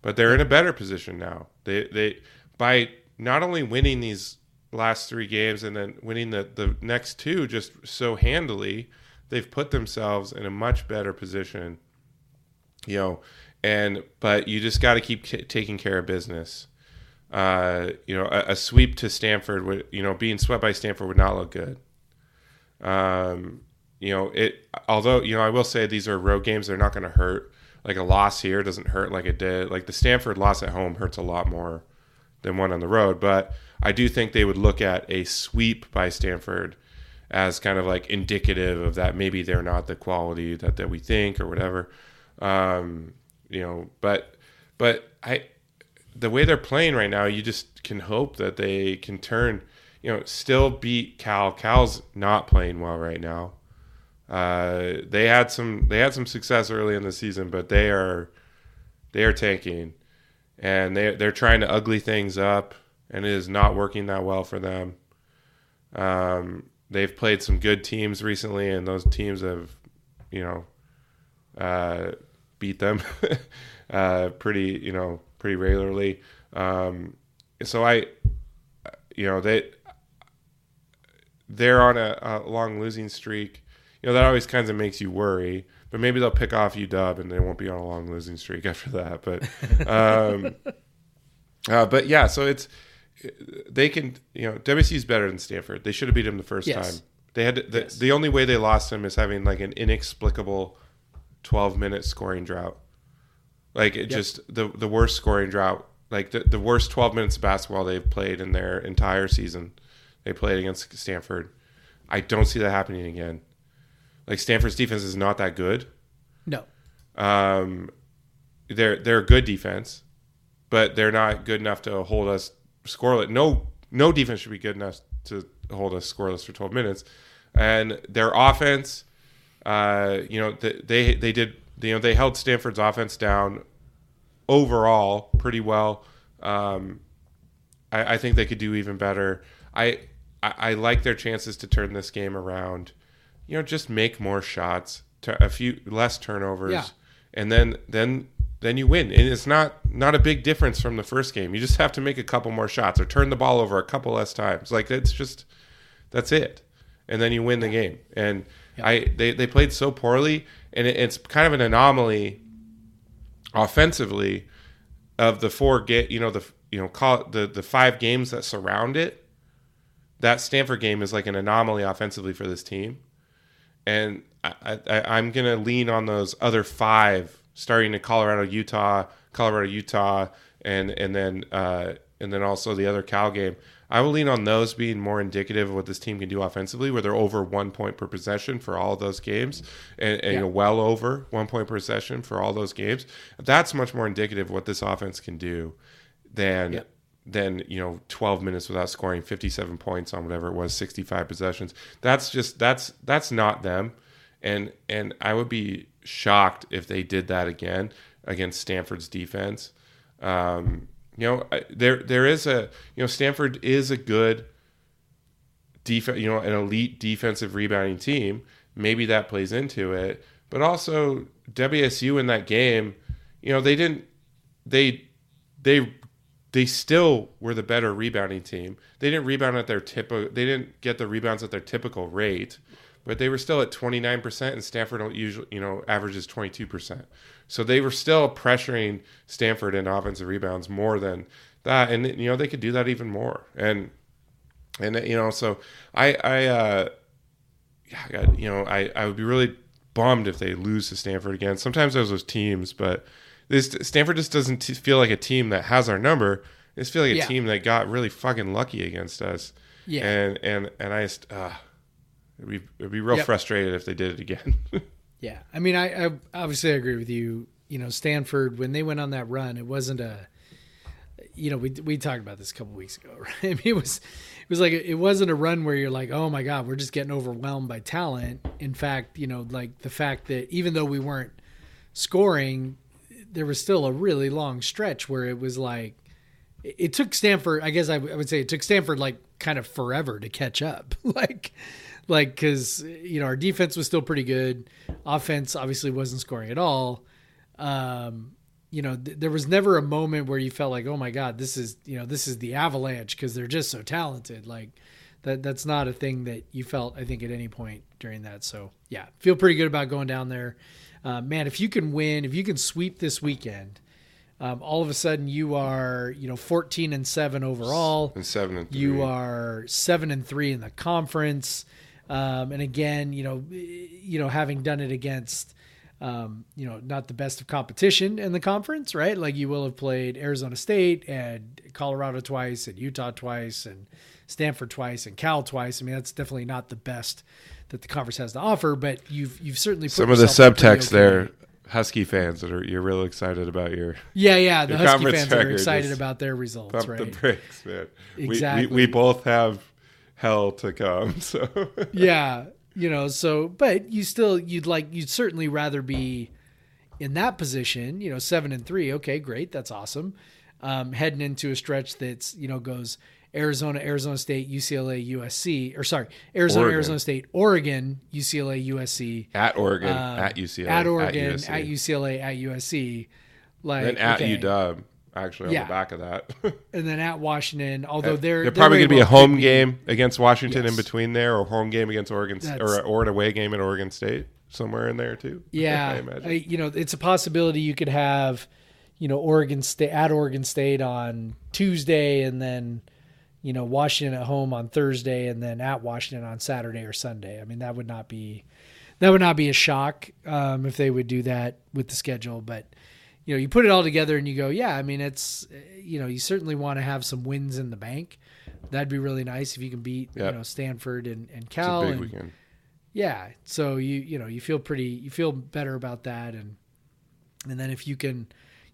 But they're in a better position now. They they by not only winning these last three games and then winning the, the next two just so handily, they've put themselves in a much better position. You know, and but you just got to keep taking care of business. Uh, you know, a, a sweep to Stanford would, you know, being swept by Stanford would not look good. Um, you know, it. Although you know, I will say these are road games; they're not going to hurt. Like a loss here doesn't hurt like it did. Like the Stanford loss at home hurts a lot more than one on the road. But I do think they would look at a sweep by Stanford as kind of like indicative of that maybe they're not the quality that, that we think or whatever. Um, you know, but but I the way they're playing right now, you just can hope that they can turn, you know, still beat Cal. Cal's not playing well right now. Uh, they had some they had some success early in the season, but they are they are tanking, and they they're trying to ugly things up, and it is not working that well for them. Um, they've played some good teams recently, and those teams have, you know, uh, beat them [LAUGHS] uh, pretty you know pretty regularly. Um, so I, you know, they they're on a, a long losing streak. You know that always kind of makes you worry. But maybe they'll pick off UW and they won't be on a long losing streak [LAUGHS] after that. But, um, [LAUGHS] uh, but yeah, so it's they can you know WSU's better than Stanford. They should have beat them the first Yes. time. They had the, Yes. the only way they lost them is having like an inexplicable twelve minute scoring drought. Like it just the the worst scoring drought, like the, the worst twelve minutes of basketball they've played in their entire season. They played against Stanford. I don't see that happening again. Like Stanford's defense is not that good. No. Um, they're they're a good defense, but they're not good enough to hold us scoreless. No no defense should be good enough to hold us scoreless for 12 minutes. And their offense, uh, you know, th- they they did you know they held Stanford's offense down overall pretty well. Um, I, I think they could do even better. I, I I like their chances to turn this game around. You know, just make more shots, to a few less turnovers, Yeah. and then then then you win. And it's not not a big difference from the first game. You just have to make a couple more shots or turn the ball over a couple less times. Like it's just that's it, and then you win the game. And I they they played so poorly, and it, it's kind of an anomaly offensively of the four get you know the you know call it the the five games that surround it. That stanford game is like an anomaly offensively for this team. And I, I, i'm gonna lean on those other five starting in colorado utah colorado utah and and then uh and then also the other cal game i will lean on those being more indicative of what this team can do offensively where they're over one point per possession for all of those games and, and you know, well over one point per possession for all those games. That's much more indicative of what this offense can do than Yep. than you know 12 minutes without scoring 57 points on whatever it was 65 possessions. That's just that's that's not them. And and i would be shocked if they did that again against stanford's defense. Um you know there there is a you know stanford is a good defense you know an elite defensive rebounding team maybe that plays into it but also wsu in that game you know they didn't they they they still were the better rebounding team. They didn't rebound at their typical. They didn't get the rebounds at their typical rate, but they were still at twenty nine percent, and Stanford usually you know averages twenty two percent. So they were still pressuring Stanford in offensive rebounds more than that, and you know they could do that even more. And and you know so I I uh, yeah, I got, you know I I would be really bummed if they lose to Stanford again. Sometimes there's those teams, but this Stanford just doesn't t- feel like a team that has our number. They just feel like a Yeah. team that got really fucking lucky against us. Yeah. And and and I just uh, it'd be it'd be real Yep. frustrated if they did it again. [LAUGHS] Yeah, I mean, I, I obviously agree with you. You know, Stanford when they went on that run, it wasn't a. You know, we we talked about this a couple weeks ago, [LAUGHS] right? I mean, it was it was like it wasn't a run where you're like, oh my god, we're just getting overwhelmed by talent. In fact, you know, like the fact that even though we weren't scoring, there was still a really long stretch where it was like it took Stanford. I guess I, w- I would say it took Stanford like kind of forever to catch up. [LAUGHS] like, like because you know our defense was still pretty good, offense obviously wasn't scoring at all. Um, you know, th- there was never a moment where you felt like, oh my god, this is you know this is the Avalanche because they're just so talented. Like that that's not a thing that you felt I think at any point during that. So yeah, feel pretty good about going down there. uh, man, if you can win, if you can sweep this weekend, um, all of a sudden you are you know 14 and seven overall. And seven and three. You are seven and three in the conference, um, and again, you know, you know, having done it against, um, you know, not the best of competition in the conference, right? Like you will have played Arizona State and Colorado twice, and Utah twice, and Stanford twice, and Cal twice. I mean, that's definitely not the best that the conference has to offer, but you've you've certainly put Some of the yourself up pretty subtext okay. there, Husky fans that are you're real excited about your Yeah, yeah, the Husky fans are excited about their results, right? the brakes, man. We- Exactly. We, we, both have hell to come. [LAUGHS] So yeah you know so but you still you'd like you'd certainly rather be in that position you know seven and three okay great that's awesome um, heading into a stretch that's you know goes arizona arizona state ucla usc or sorry arizona Oregon. arizona state oregon ucla usc at Oregon, um, at UCLA, at oregon USC. at ucla at usc like then at okay. UW. Actually, on Yeah. the back of that, [LAUGHS] and then at washington although they're they're probably going to be a home game against Washington Yes. in between there, or home game against Oregon, That's- or or an away game at Oregon State somewhere in there too. I Yeah, imagine. I, you know, it's a possibility you could have, you know, Oregon State at Oregon State on Tuesday, and then, you know, Washington at home on Thursday, and then at Washington on Saturday or Sunday. I mean, that would not be, that would not be a shock um, if they would do that with the schedule. But, you know, you put it all together and you go, yeah, I mean, it's, uh, you know, you certainly want to have some wins in the bank. That'd be really nice if you can beat, Yep. you know, Stanford and, and it's Cal. a big and, weekend. yeah so you you know you feel pretty you feel better about that and and then if you can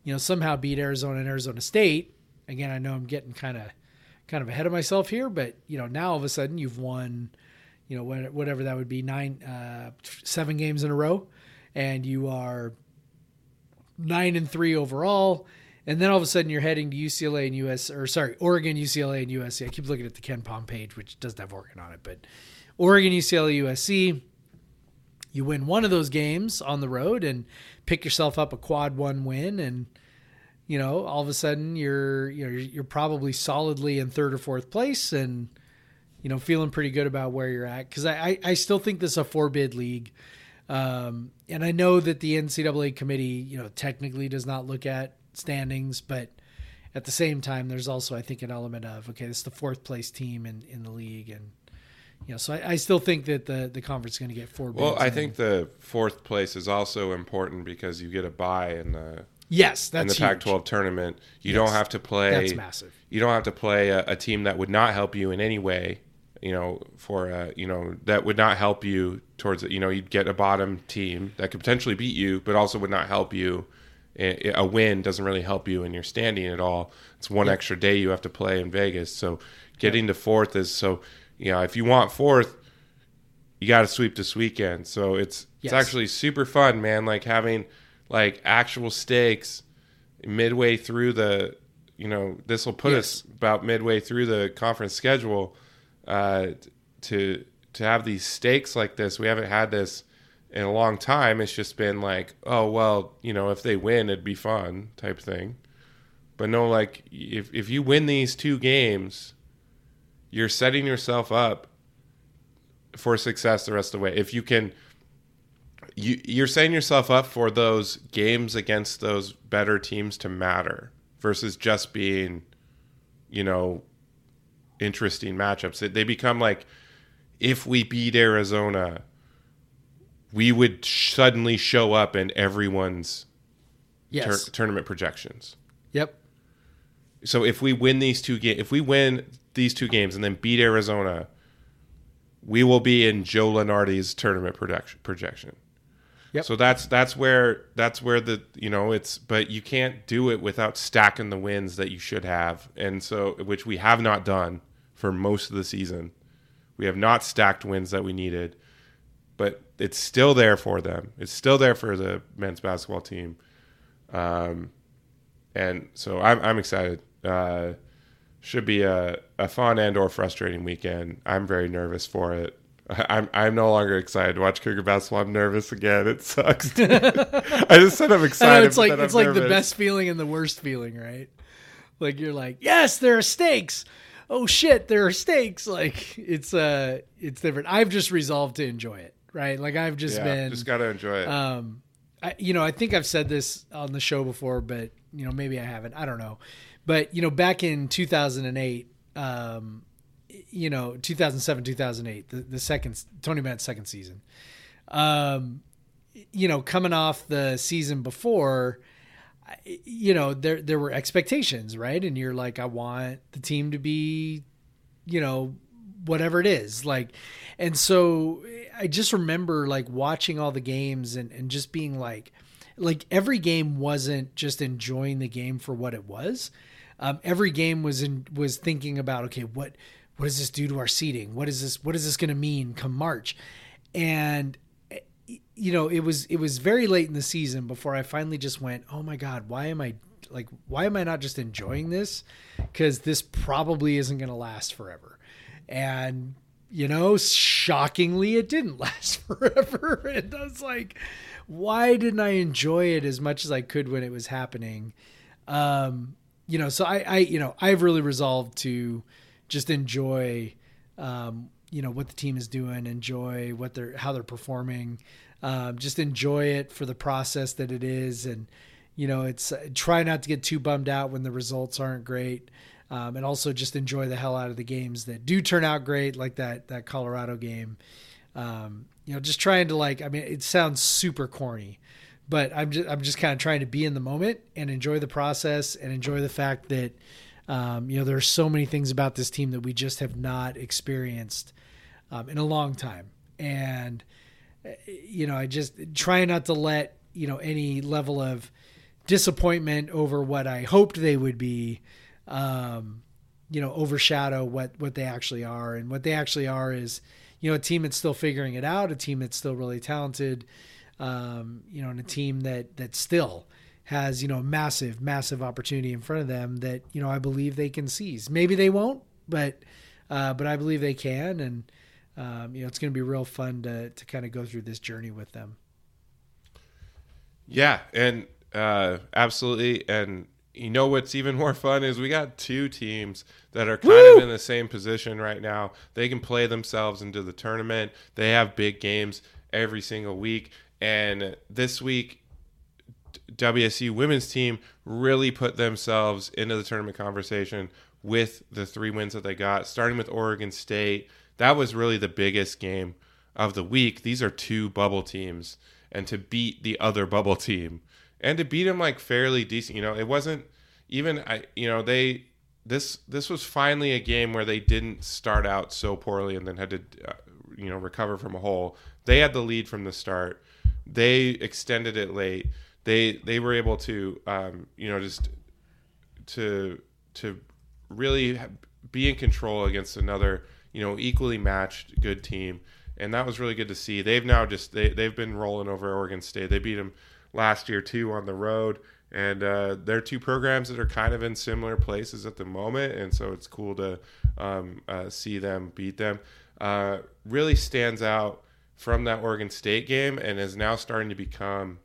you know somehow beat arizona and arizona state again i know i'm getting kind of kind of ahead of myself here but you know now all of a sudden you've won you know whatever that would be nine uh seven games in a row and you are nine and three overall and then all of a sudden you're heading to UCLA and US or sorry Oregon UCLA and USC I keep looking at the KenPom page which doesn't have Oregon on it but Oregon, UCLA, USC. You win one of those games on the road and pick yourself up a quad one win, and you know all of a sudden you're you know you're, you're probably solidly in third or fourth place, and you know feeling pretty good about where you're at because I, I I still think this is a four bid league, um, and I know that the NCAA committee you know technically does not look at standings, but at the same time there's also I think an element of okay this is the fourth place team in in the league and you know, so I, I still think that the the conference is going to get four. Well, I in. think the fourth place is also important because you get a bye in the yes, in the huge. Pac-12 tournament. You Yes. don't have to play. That's massive. You don't have to play a, a team that would not help you in any way. You know, for uh, you know that would not help you towards it. You know, you'd get a bottom team that could potentially beat you, but also would not help you. A a win doesn't really help you in your standing at all. It's one extra day you have to play in Vegas. So getting to fourth is so. You know, if you want fourth, you got to sweep this weekend. So it's Yes. it's actually super fun, man. Like having like actual stakes midway through the, you know, this will put us about midway through the conference schedule. Uh, to to have these stakes like this, we haven't had this in a long time. It's just been like, oh well, you know, if they win, it'd be fun type thing. But no, like if if you win these two games, you're setting yourself up for success the rest of the way. If you can, you you're setting yourself up for those games against those better teams to matter versus just being, you know, interesting matchups. They- become like, if we beat Arizona, we would suddenly show up in everyone's tur- tournament projections. yep. So if we win these two games, if we win these two games and then beat Arizona, we will be in Joe Lunardi's tournament projection. projection. Yep. So that's that's where that's where the you know it's but you can't do it without stacking the wins that you should have, and so which we have not done for most of the season. We have not stacked wins that we needed, but it's still there for them. It's still there for the men's basketball team. Um, and so I'm I'm excited. Uh, should be a, a fun and or frustrating weekend. I'm very nervous for it. [LAUGHS] I'm I'm no longer excited to watch Cougar basketball. I'm nervous again. It sucks. [LAUGHS] I just said I'm [LAUGHS] know excited. it's like it's I'm like the best feeling and the worst feeling, right? Like you're like, yes, there are stakes. Oh shit, there are stakes. Like it's uh it's different. I've just resolved to enjoy it, right? Like I've just Yeah, been just gotta enjoy it. um I, you know, I think I've said this on the show before, but you know, maybe I haven't. I don't know. But you know, back in 2008, um, you know, 2007, 2008, the, the second Tony Bennett's second season. Um, you know, coming off the season before, you know, there there were expectations, right? And you're like, I want the team to be, you know, whatever it is, like, and so I just remember like watching all the games and and just being like, like every game wasn't just enjoying the game for what it was. Um, every game was in was thinking about okay, what what does this do to our seating? What is this? What is this going to mean come March? And you know, it was it was very late in the season before I finally just went, "Oh my god, why am I like why am I not just enjoying this? Cuz this probably isn't going to last forever." And you know, shockingly it didn't [LAUGHS] last forever. And I was like, why didn't I enjoy it as much as I could when it was happening? Um, you know, so I, I you know, I've really resolved to just enjoy um, you know what the team is doing, enjoy what they're how they're performing, um, just enjoy it for the process that it is, and you know it's try not to get too bummed out when the results aren't great, um, and also just enjoy the hell out of the games that do turn out great, like that that Colorado game. Um, you know, just trying to like, I mean, it sounds super corny, but I'm just I'm just kind of trying to be in the moment and enjoy the process and enjoy the fact that um, you know there are so many things about this team that we just have not experienced um, in a long time, and uh, you know I just try not to let you know any level of disappointment over what I hoped they would be. Um, you know, overshadow what what they actually are, and what they actually are is, you know, a team that's still figuring it out, a team that's still really talented, um, you know, and a team that that still has you know massive massive opportunity in front of them that you know I believe they can seize. Maybe they won't, but uh, but I believe they can, and um, you know it's going to be real fun to to kind of go through this journey with them. Yeah, and uh, absolutely. And you know what's even more fun is we got two teams that are kind Woo! of in the same position right now. They can play themselves into the tournament. They have big games every single week. And this week, WSU women's team really put themselves into the tournament conversation with the three wins that they got, starting with Oregon State. That was really the biggest game of the week. These are two bubble teams, and to beat the other bubble team and to beat them like fairly decent, you know, it wasn't even I, you know, they this this was finally a game where they didn't start out so poorly and then had to uh, you know recover from a hole. They had the lead from the start. They extended it late. They they were able to um, you know just to to really be in control against another you know equally matched good team. And that was really good to see. They've now just they, they've been rolling over oregon state. They beat them last year too on the road. And uh, they're two programs that are kind of in similar places at the moment. And so it's cool to um, uh, see them beat them. Uh, really stands out from that oregon state game and is now starting to become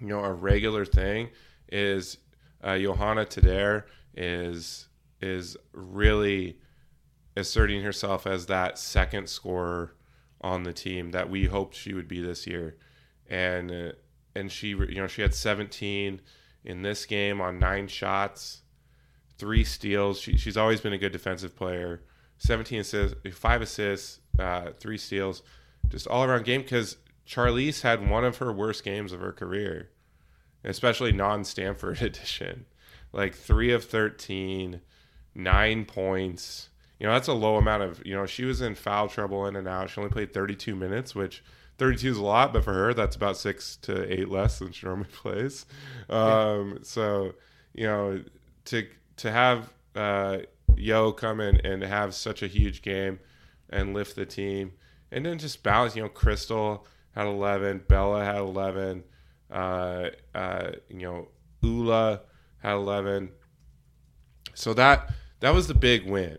you know a regular thing is uh, Johanna Teder is is really asserting herself as that second scorer on the team that we hoped she would be this year, and uh, and she you know she had 17 in this game on nine shots, three steals. She, she's always been a good defensive player. 17 assists, five assists, uh, three steals, just all around game. Because Charlisse had one of her worst games of her career, especially non-Stanford [LAUGHS] edition. Like three of 13, nine points. You know, that's a low amount of, you know, she was in foul trouble in and out. She only played 32 minutes, which 32 is a lot, but for her, that's about six to eight less than she normally [LAUGHS] plays. Um, So, you know, to to have uh, Yo come in and have such a huge game and lift the team, and then just balance. You know, Crystal had 11, Bella had 11, uh, uh, you know, Ula had 11. So that that was the big win.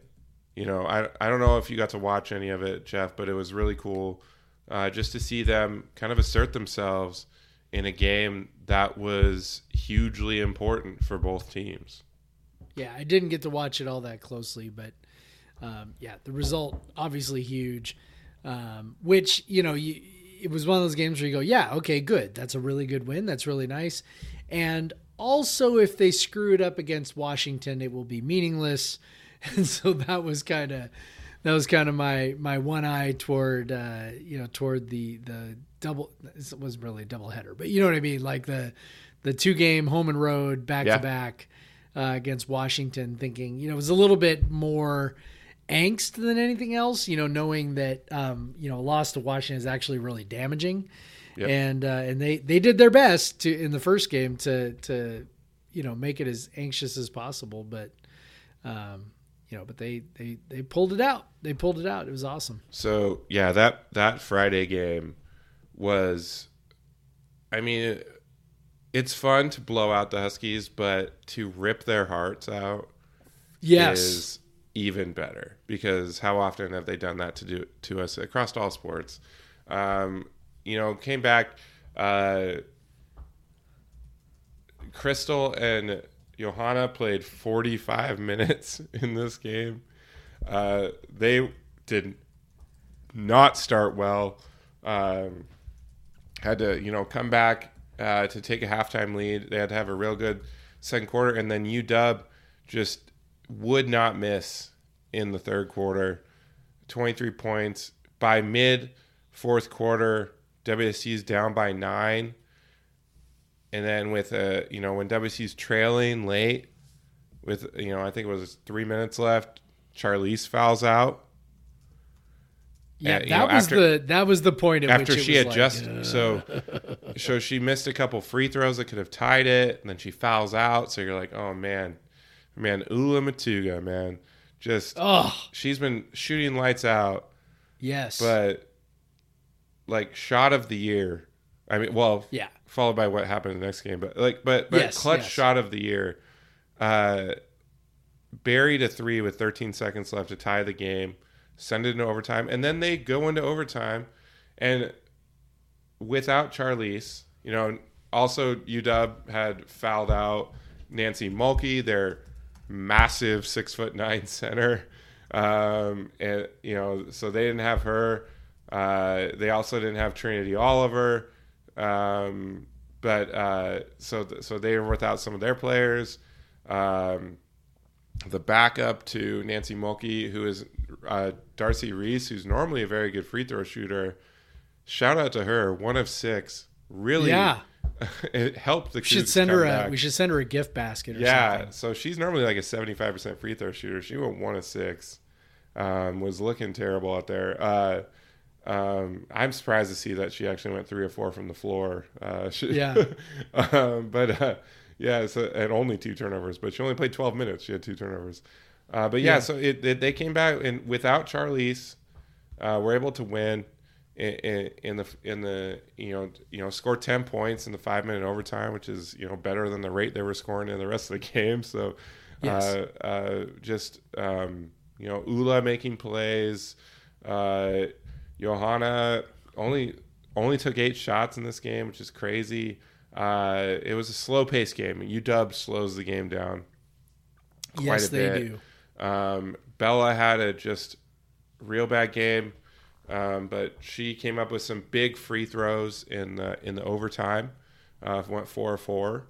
You know, I I don't know if you got to watch any of it, Jeff, but it was really cool uh, just to see them kind of assert themselves in a game that was hugely important for both teams. Yeah, I didn't get to watch it all that closely, but um, yeah, the result obviously huge. Um, which you know, you, it was one of those games where you go, yeah, okay, good. That's a really good win. That's really nice. And also, if they screw it up against Washington, it will be meaningless. [LAUGHS] And so that was kind of that was kind of my my one eye toward uh, you know toward the the double. It wasn't really a double header, but you know what I mean, like the the two game home and road back to back uh, against Washington. Thinking you know it was a little bit more angst than anything else. You know, knowing that um, you know a loss to Washington is actually really damaging, Yep. and uh, and they they did their best to in the first game to to you know make it as anxious as possible, but um, you know, but they they they pulled it out. They pulled it out. It was awesome. So yeah, that that Friday game was, I mean, it's fun to blow out the Huskies, but to rip their hearts out Yes. is even better because how often have they done that to do to us across all sports? Um, you know, came back. Uh, Krystal and Johanna played 45 [LAUGHS] minutes in this game. Uh, they did not start well. Um, had to, you know, come back uh, to take a halftime lead. They had to have a real good second quarter, and then UW just would not miss in the third quarter. 23 points by mid fourth quarter. WSU is down by nine, and then with a you know when WSU's trailing late, with you know I think it was three minutes left, Charlisse fouls out. yeah, uh, that know, was after- the that was the point after she was had like, just uh, so so she missed a couple free throws that could have tied it and then she fouls out. So you're like oh man. Man Ula Motuga man. Just oh she's been shooting lights out. Yes, but like shot of the year I mean well yeah, followed by what happened in the next game but like but but Yes, clutch yes. shot of the year uh buried a three with 13 seconds left to tie the game send it into overtime and then they go into overtime and without Charlisse, you know, also UW had fouled out Nancy Mulkey, their massive six foot nine [LAUGHS] center, um, and you know, so they didn't have her. Uh, they also didn't have Trinity Oliver, um, but uh, so so they were without some of their players. Um, the backup to Nancy Mulkey, who is uh, Darcy Rees, who's normally a very good free throw shooter. Shout out to her, one of six. Really, Yeah. [LAUGHS] it helped the. we should send her a back. we should send her a gift basket. Or Yeah, something. so she's normally like a seventy-five percent free throw shooter. She went one of six. Um, was looking terrible out there. Uh, um, I'm surprised to see that she actually went three or four from the floor. Uh, [LAUGHS] she, Yeah. [LAUGHS] um, but uh, yeah, so and only two turnovers. But she only played 12 minutes. She had two turnovers. Uh, but yeah, Yeah. so it, it, they came back and without Charlisse, uh, were able to win in, in, in the in the you know you know score 10 points in the five minute overtime, which is you know better than the rate they were scoring in the rest of the [LAUGHS] game. So Yes. uh, uh, just um, you know Ula making plays. Uh, Johanna only only took eight shots in this game, which is crazy. Uh, it was a slow paced game. UW slows the game down quite yes, a they bit. do. Um, Bella had a just real bad game, um, but she came up with some big free throws in the in the overtime. Uh, went four or four,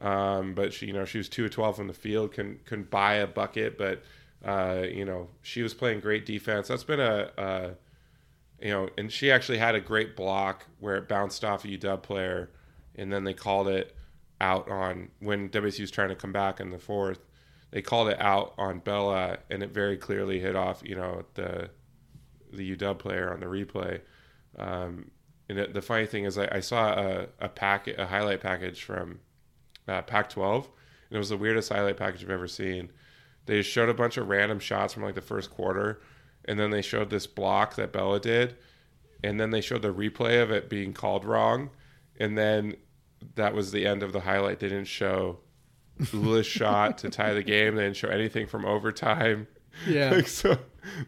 um, but she you know she was two of twelve from the field. Can couldn't buy a bucket, but uh, you know she was playing great defense. That's been a, a you know, and she actually had a great block where it bounced off a UW player, and then they called it out on when WSU was trying to come back in the fourth. They called it out on Bella, and it very clearly hit off, you know, the the UW player on the replay. Um, and it, the funny thing is, I, I saw a a packet, a highlight package from uh, Pac-12, and it was the weirdest highlight package I've ever seen. They showed a bunch of random shots from like the first quarter, and then they showed this block that Bella did, and then they showed the replay of it being called wrong, and then that was the end of the highlight. They didn't show Ula's [LAUGHS] shot to tie the game. They didn't show anything from overtime. Yeah. [LAUGHS] like so,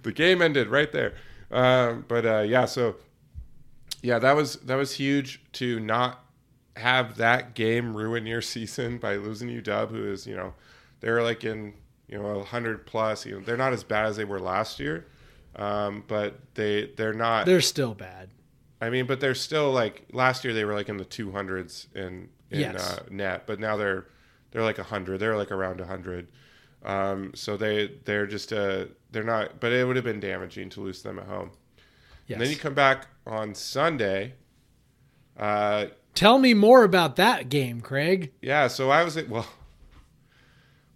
the game ended right there. Um, but uh, yeah, so yeah, that was that was huge to not have that game ruin your [LAUGHS] season by losing UW, who is you know they're like in you know hundred plus. You know they're not as bad as they were last year, um, but they they're not. They're still bad. I mean, but they're still like last year they were like in the two hundreds in in Yes. uh, net, but now they're they're like a hundred. They're like around a hundred. Um, so they they're just uh they're not. But it would have been damaging to lose them at home. Yes. And then you come back on Sunday. Uh, Tell me more about that game, Craig. yeah. So I was at well.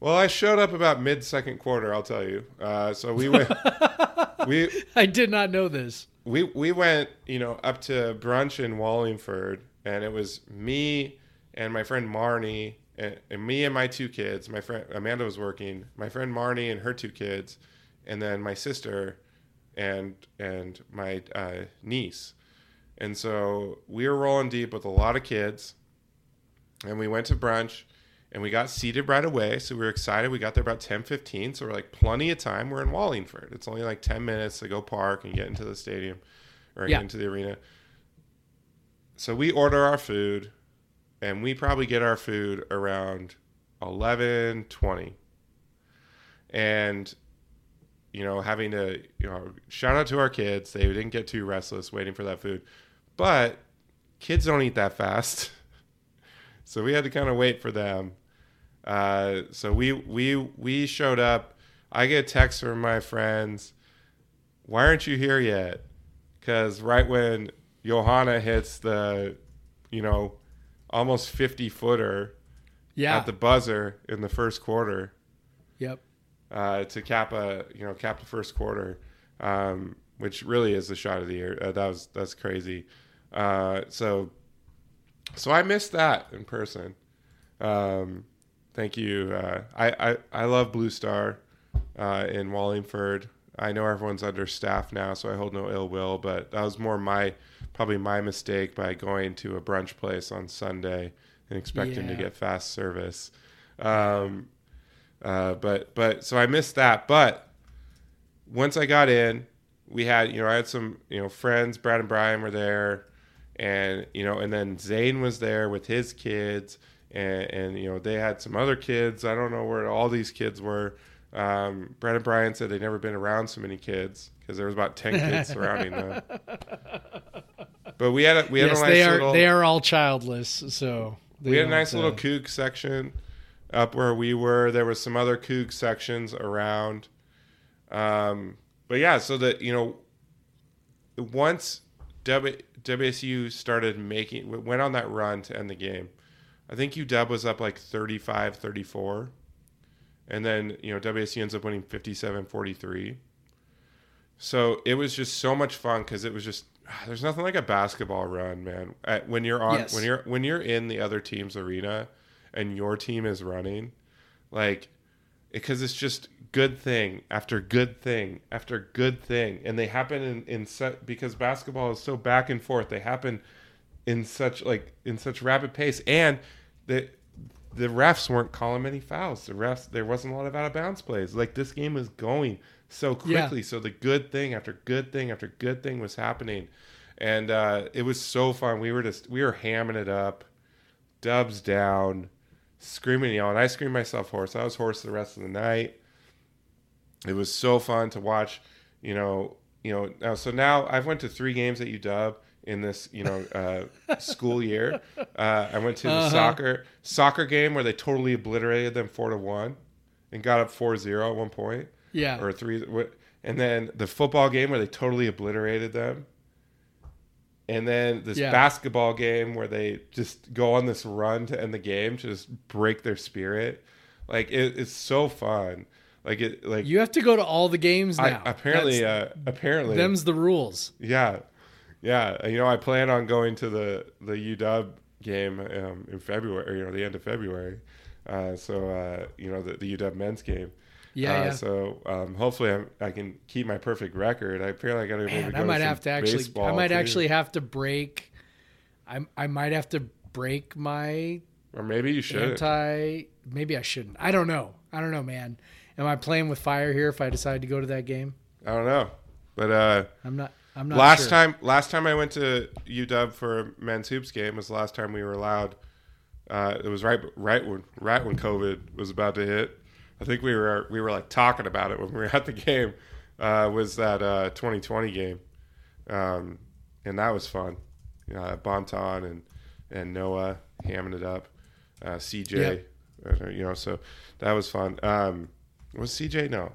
Well, I showed up about mid second quarter. I'll tell you. Uh, so we went. [LAUGHS] we I did not know this. we we went you know up to brunch in Wallingford, and it was me and my friend Marnie and, and me and my two kids. My friend Amanda was working. My friend Marnie and her two kids, and then my sister and and my uh, niece. And so we were rolling deep with a lot of kids, and we went to brunch. And we got seated right away, so we were excited. We got there about ten fifteen, so we're like plenty of time. We're in Wallingford. It's only like ten minutes to go park and get into the stadium or Yeah. get into the arena. So we order our food, and we probably get our food around eleven twenty. And you know, having to you know shout out to our kids, they didn't get too restless waiting for that food, but kids don't eat that fast, [LAUGHS] so we had to kind of wait for them. Uh, so we we we showed up. I get texts from my friends. Why aren't you here yet? Because right when Johanna hits the, you know, almost fifty footer Yeah. at the buzzer in the first quarter yep. uh, to cap a you know cap the first quarter, um, which really is the shot of the year. Uh, that was that's crazy. Uh, so so I missed that in person. Um, thank you. Uh, I, I I love Blue Star uh, in Wallingford. I know everyone's understaffed now, so I hold no ill will. But that was more my probably my mistake by going to a brunch place on Sunday and expecting to get fast service. Um, uh, but but so I missed that. But once I got in, we had you know I had some you know friends. Brad and Brian were there, and you know and then Zane was there with his kids, and and you know they had some other kids. I don't know where all these kids were. Um, and Brian said they'd never been around so many kids because there was about ten [LAUGHS] kids surrounding them. But we had a, we had yes, a nice they are little they are all childless, so we had a nice little uh, Coug section up where we were. There was some other Coug sections around. Um, but yeah, so that you know, once w, WSU started making went on that run to end the game, I think UW was up like 35, 34. And then, you know, WSU ends up winning 57-43. So it was just so much fun because it was just ah, there's nothing like a basketball run, man. When you're on Yes. when you're when you're in the other team's arena and your team is running, like because it's just good thing after good thing after good thing, and they happen in in set because basketball is so back and forth. They happen in such like in such rapid pace, and the the refs weren't calling many fouls. The refs there wasn't a lot of out of bounds plays. Like this game was going so Yeah. quickly. So the good thing after good thing after good thing was happening, and uh, it was so fun. We were just we were hamming it up, dubs down, screaming y'all, and. I screamed myself hoarse. I was hoarse the rest of the night. It was so fun to watch. You know, you know. Now, so now I've went to three games at UW in this you know uh, school year. Uh, I went to the Uh-huh. soccer soccer game where they totally obliterated them four to one, and got up 4-0 at one point Yeah. or three. And then the football game where they totally obliterated them. And then this Yeah. basketball game where they just go on this run to end the game to just break their spirit. Like it, it's so fun. Like it, like you have to go to all the games I, now. apparently, uh, apparently, them's the rules. yeah, yeah. You know, I plan on going to the the UW game um, in February. You know, the end of February. Uh, so uh, you know the, the UW men's game. Yeah, Uh, yeah. So um, hopefully I'm, I can keep my perfect record. I feel like I got to maybe go I might to have to actually. I might too. actually have to break. I I might have to break my or maybe you should. anti. Maybe I shouldn't. I don't know. I don't know, man. Am I playing with fire here if I decide to go to that game? I don't know, but uh, I'm not. I'm not. last sure. time last time I went to UW for a men's hoops game was the last time we were allowed. Uh, it was right right when right when COVID was about to hit. I think we were we were like talking about it when we were at the game. Uh, was that uh, 2020 game? Um, and that was fun. Uh, Bonton and and Noah hamming it up. Uh, CJ, Yep. uh, you know, so that was fun. Um, was CJ no?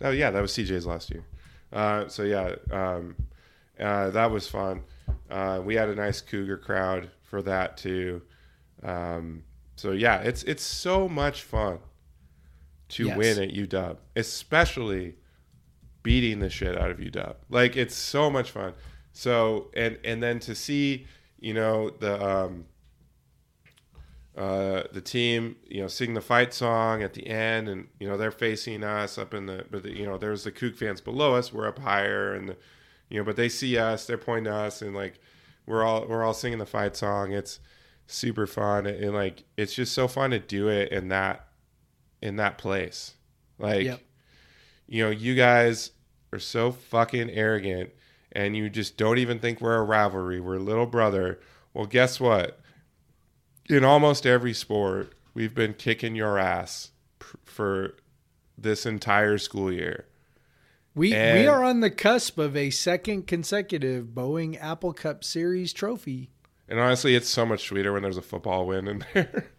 Oh yeah, that was CJ's last year. Uh, so yeah, um, uh, that was fun. Uh, we had a nice Cougar crowd for that too. Um, so yeah, it's it's so much fun to Yes. win at UW, especially beating the shit out of UW. Like it's so much fun. So and and then to see, you know, the um uh the team, you know, sing the fight song at the end and you know, they're facing us up in the but the, you know, there's the Coug fans below us, we're up higher and the, you know, but they see us, they're pointing to us and like we're all we're all singing the fight song. It's super fun and like it's just so fun to do it in that in that place. Like Yep. you know, you guys are so fucking arrogant and you just don't even think we're a rivalry. We're little brother. Well, guess what? In almost every sport, we've been kicking your ass pr- for this entire school year. We we are on the cusp of a second consecutive Boeing Apple Cup Series trophy. And honestly, it's so much sweeter when there's a football win in [LAUGHS] there.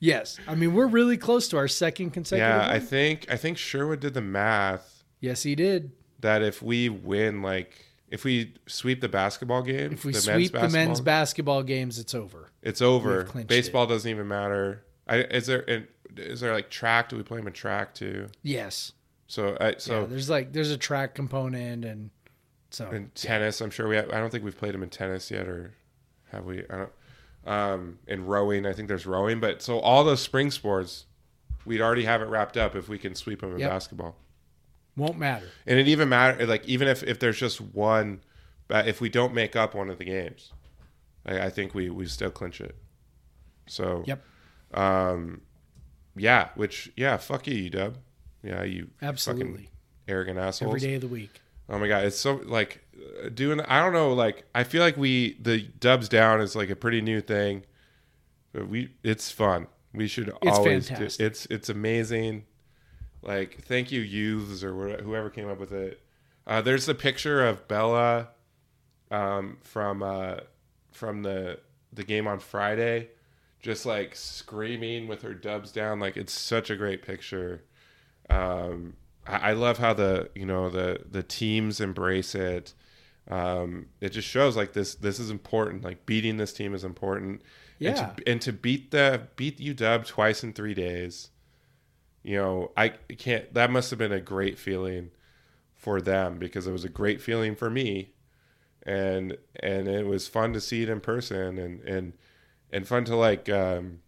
Yes, I mean we're really close to our second consecutive. yeah, I think I think Sherwood did the math yes, he did. that if we win like if we sweep the basketball game, If we the sweep the men's basketball- games, it's over. It's over. Baseball doesn't even matter. I, is there is there like track? Do we play them in track too? Yes. So I, So so there's like there's a track component and so in tennis, I'm sure we. Have, I don't think we've played them in tennis yet, or have we? I don't. Um, in rowing, I think there's rowing, but so all those spring sports, we'd already have it wrapped up if we can sweep them in Yep. basketball. Won't matter. And it even matter like even if if there's just one, but if we don't make up one of the games, I, I think we we still clinch it. So Yep. Um, yeah, which yeah, fuck you, you dub. Yeah, you fucking Absolutely. arrogant assholes. Every day of the week. Oh my god, it's so like uh, doing. I don't know. Like I feel like we the dubs down is like a pretty new thing, but we it's fun. We should It's always fantastic. do. It's it's amazing. Like thank you youths or wh- whoever came up with it. Uh, there's the picture of Bella um, from uh, from the the game on Friday, just like screaming with her dubs down. Like it's such a great picture. Um, I, I love how the you know the the teams embrace it. Um, it just shows like this this is important. Like beating this team is important. Yeah. And to, and to beat the beat UW twice in three days, you know, I can't. That must have been a great feeling for them because it was a great feeling for me, and and it was fun to see it in person and and and fun to like um,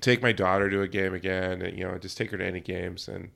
take my daughter to a game again and you know just take her to any games and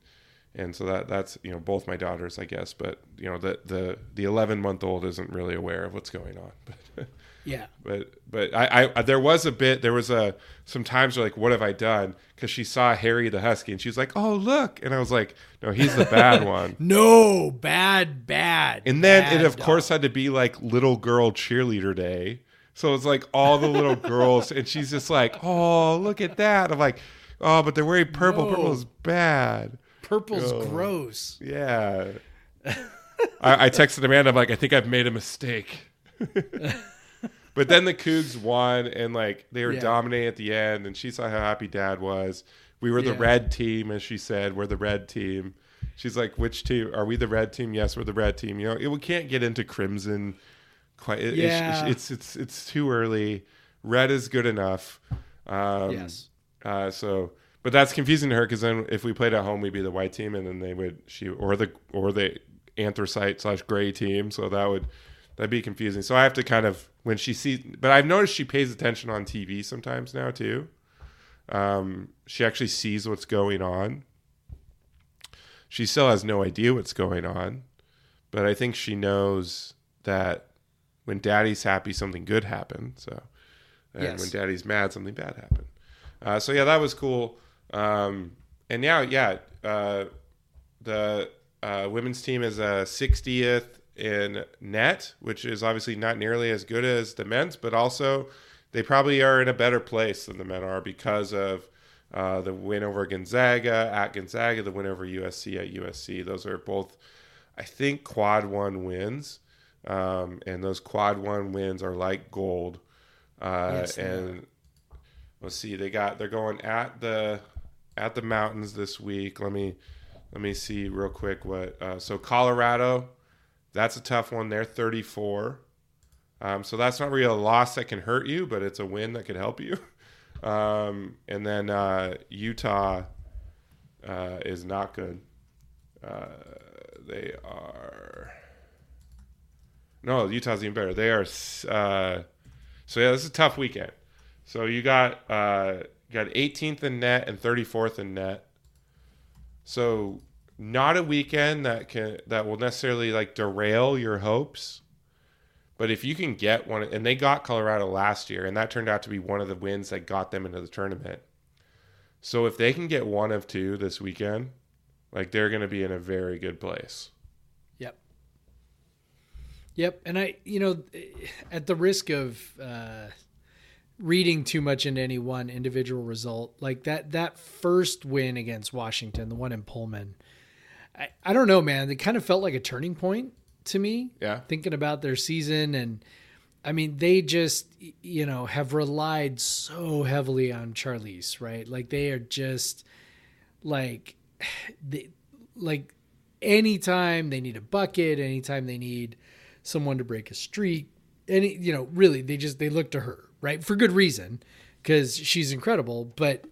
and so that that's you know both my daughters I guess but you know the the the 11 month old isn't really aware of what's going on but [LAUGHS] Yeah. but but I, I there was a bit there was a some times where like what have I done because she saw Harry the husky and she was like oh look and I was like no he's the bad [LAUGHS] one No, bad, bad. and then bad it of dog. course had to be like little girl cheerleader day so it's like all the little [LAUGHS] girls and she's just like oh look at that I'm like oh but they're wearing purple No. purple is bad purple's Oh. gross. yeah [LAUGHS] I, I texted Amanda I'm like I think I've made a mistake But then the Cougs won, and like they were Yeah. dominating at the end, and she saw how happy Dad was. We were the Yeah. red team, as she said. We're the red team. She's like, "Which team? Are we the red team? Yes, we're the red team." You know, it, we can't get into crimson. Quite, it- it's- Yeah. it's, it's it's too early. Red is good enough. Um, Yes. Uh, so, but that's confusing to her because then if we played at home, we'd be the white team, and then they would she or the or the anthracite slash gray team. So that would that'd be confusing. So I have to kind of when she sees, but I've noticed she pays attention on TV sometimes now too. Um, she actually sees what's going on. She still has no idea what's going on, but I think she knows that when Daddy's happy, something good happened. So, and Yes. when Daddy's mad, something bad happened. Uh, so yeah, that was cool. Um, and now, yeah, uh, the uh, women's team is a 60th in net, which is obviously not nearly as good as the men's, but also they probably are in a better place than the men are because of uh, the win over Gonzaga at Gonzaga, the win over USC at USC. Those are both, I think, quad one wins. um, and those quad one wins are like gold. Uh, Yes, and let's see, they got they're going at the at the mountains this week. Let me let me see real quick what. Uh, so Colorado, that's a tough one. They're 34. Um, so that's not really a loss that can hurt you, but it's a win that could help you. [LAUGHS] Um, and then uh, Utah uh, is not good. Uh, they are. No, Utah's even better. They are. Uh, so yeah, this is a tough weekend. So you got uh, you got 18th in net and 34th in net. So not a weekend that can that will necessarily like derail your hopes. But if you can get one, and they got Colorado last year, and that turned out to be one of the wins that got them into the tournament. So if they can get one of two this weekend, like they're going to be in a very good place. Yep. Yep. And I, you know, at the risk of uh, reading too much into any one individual result, like that that first win against Washington, the one in Pullman, I, I don't know, man. It kind of felt like a turning point to me. Yeah. Thinking about their season and. I mean, they just, you know, have relied so heavily on Charlisse, right? Like they are just like, [SIGHS] they, like anytime they need a bucket, anytime they need someone to break a streak, any, you know, really, they just, they look to her, right? For good reason, because she's incredible. But,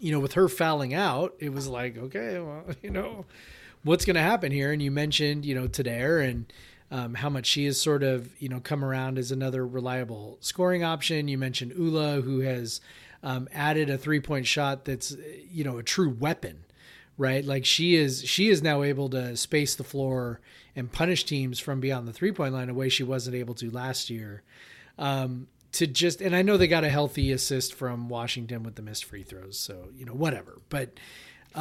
you know, with her fouling out, it was like, okay, well, [LAUGHS] you know, what's going to happen here? And you mentioned, you know, Teder and, um, how much she has sort of you know come around as another reliable scoring option. You mentioned Ula, who has um, added a three point shot that's you know a true weapon, right? Like she is she is now able to space the floor and punish teams from beyond the three point line in a way she wasn't able to last year. Um, to just and I know they got a healthy assist from Washington with the missed free throws, so you know whatever, but.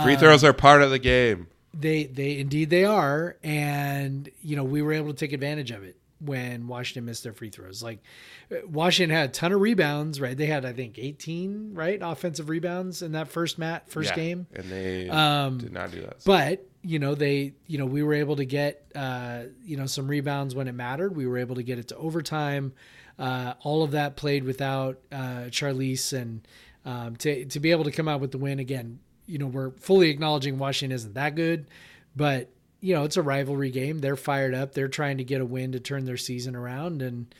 Free throws are part of the game. They they indeed they are, and you know we were able to take advantage of it when Washington missed their free throws. Like uh, Washington had a ton of rebounds, right? They had I think 18 right offensive rebounds in that first mat first Yeah. game. and they Um, did not do that. But you know they you know we were able to get uh, you know some rebounds when it mattered. We were able to get it to overtime. Uh, all of that played without uh, Charlisse, and um, to to be able to come out with the win again. You know we're fully acknowledging Washington isn't that good, but you know it's a rivalry game. They're fired up. They're trying to get a win to turn their season around, and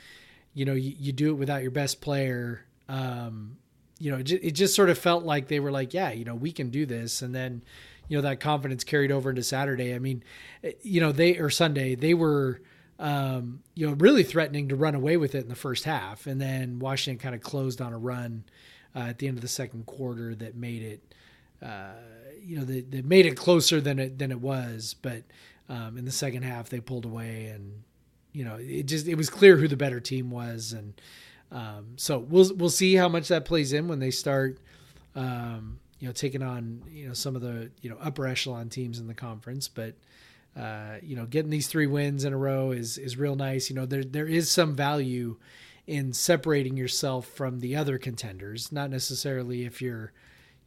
you know you, you do it without your best player. Um, you know, it just, it just sort of felt like they were like, yeah, you know, we can do this. And then, you know, that confidence carried over into Saturday. I mean, eh, you know, they or Sunday, they were, um, you know, really threatening to run away with it in the first half. And then Washington kind of closed on a run uh, at the end of the second quarter that made it, uh, you know, that, that made it closer than it, than it was. But um, in the second half, they pulled away and, you know, it just, it was clear who the better team was. And, um, so we'll we'll see how much that plays in when they start, um, you know, taking on you know some of the you know upper echelon teams in the conference. But uh, you know, getting these three wins in a row is is real nice. You know, there there is some value in separating yourself from the other contenders. Not necessarily if you're,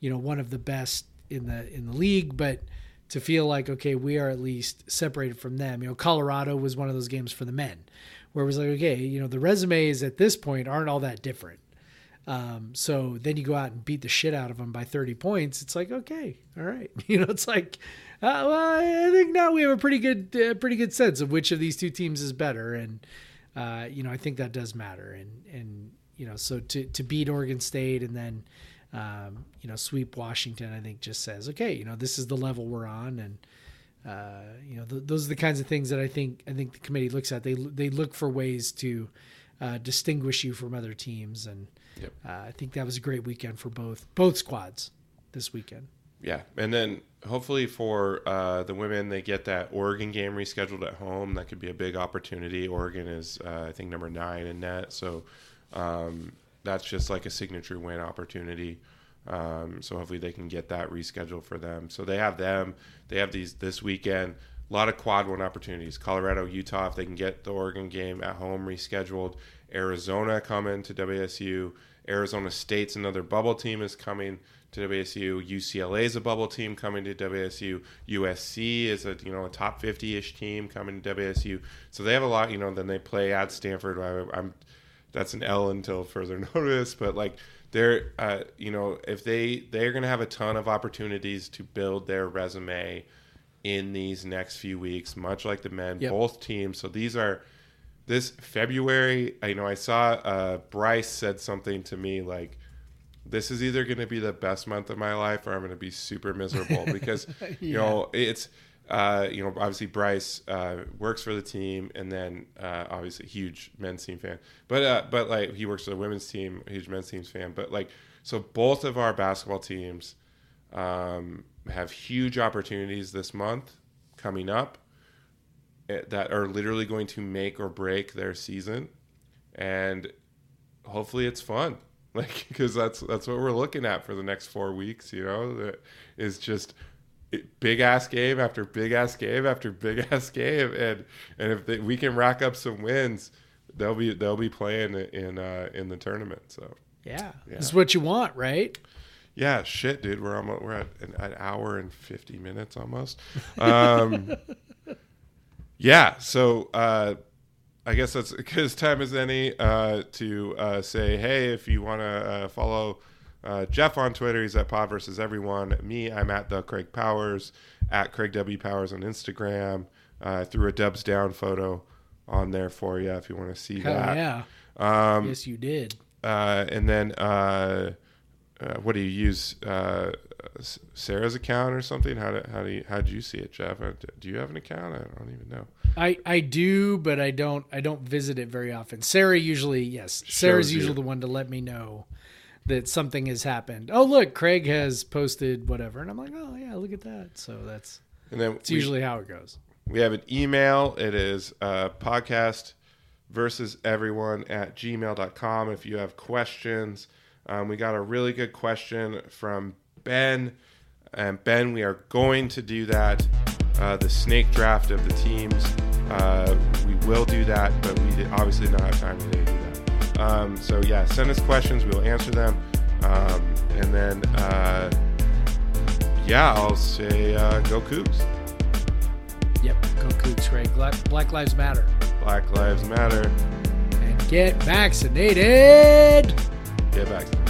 you know, one of the best in the in the league, but to feel like okay, we are at least separated from them. You know, Colorado was one of those games for the men, where it was like okay, you know, the resumes at this point aren't all that different. Um, so then you go out and beat the shit out of them by 30 points. It's like, okay, all right. [LAUGHS] You know, it's like, uh, well, I think now we have a pretty good, uh, pretty good sense of which of these two teams is better. And, uh, you know, I think that does matter. And, and, you know, so to, to beat Oregon State and then, um, you know, sweep Washington, I think just says, okay, you know, this is the level we're on. And, uh, you know, th- those are the kinds of things that I think, I think the committee looks at. They, they look for ways to, uh, distinguish you from other teams. And, Yep. uh, I think that was a great weekend for both both squads this weekend. Yeah, and then hopefully for uh, the women, they get that Oregon game rescheduled at home. That could be a big opportunity. Oregon is, uh, I think, number nine in net, so um, that's just like a signature win opportunity. Um, so hopefully they can get that rescheduled for them. So they have them. They have these this weekend. A lot of quad one opportunities. Colorado, Utah, if they can get the Oregon game at home rescheduled. Arizona coming to WSU. Arizona State's another bubble team is coming to WSU. UCLA is a bubble team coming to WSU. USC is a you know a top fifty ish team coming to WSU. So they have a lot. You know, then they play at Stanford. I, I'm that's an L until further [LAUGHS] notice. But like they're uh, you know if they they're going to have a ton of opportunities to build their resume in these next few weeks, much like the men, Yep. both teams. So these are this February. I know I saw uh, Bryce said something to me like. This is either going to be the best month of my life, or I'm going to be super miserable [LAUGHS] because you know it's uh, you know obviously Bryce uh, works for the team, and then uh, obviously huge men's team fan, but uh, but like he works for the women's team, huge men's teams fan, but like so both of our basketball teams um, have huge opportunities this month coming up eh, that are literally going to make or break their season, and hopefully it's fun [LAUGHS] like because that's that's what we're looking at for the next four weeks you know that is just big ass game after big ass game after [LAUGHS] big ass game and and if they, we can rack up some wins they'll be they'll be playing in uh in the tournament so Yeah. Yeah. This is what you want, right? yeah shit dude we're almost we're at an, an hour and 50 minutes almost um [LAUGHS] yeah so uh I guess that's as time as any uh, to uh, say, hey, if you want to uh, follow uh, Jeff on Twitter, he's at Pod versus Everyone. Me, I'm at the Craig Powers, at Craig W Powers on Instagram. Uh, I threw a Dubs Down photo on there for you if you want to see Hell that. yeah. Um, yes, you did. uh, and then uh, what do you use? Uh, Sarah's account or something? How do how do you how do you see it, Jeff? Uh, Do you have an account? I don't even know. I, I do, but I don't I don't visit it very often. Sarah usually yes. Sarah's Shows you. usually the one to let me know that something has happened. Oh look, Craig has posted whatever, and I'm like, oh yeah, look at that. So that's And then it's usually how it goes. We have an email. It is uh, podcast versus everyone at gmail.com. If you have questions, um, we got a really good question from Ben. And Ben, we are going to do that. Uh, the snake draft of the teams. Uh, we will do that, but we did obviously don't have time today to do that. Um, so, yeah, send us questions. We'll answer them. Um, and then, uh, yeah, I'll say uh, go Cougs. Yep, go Cougs, Craig. Black, Black Lives Matter. Black Lives Matter. And get vaccinated. Get back.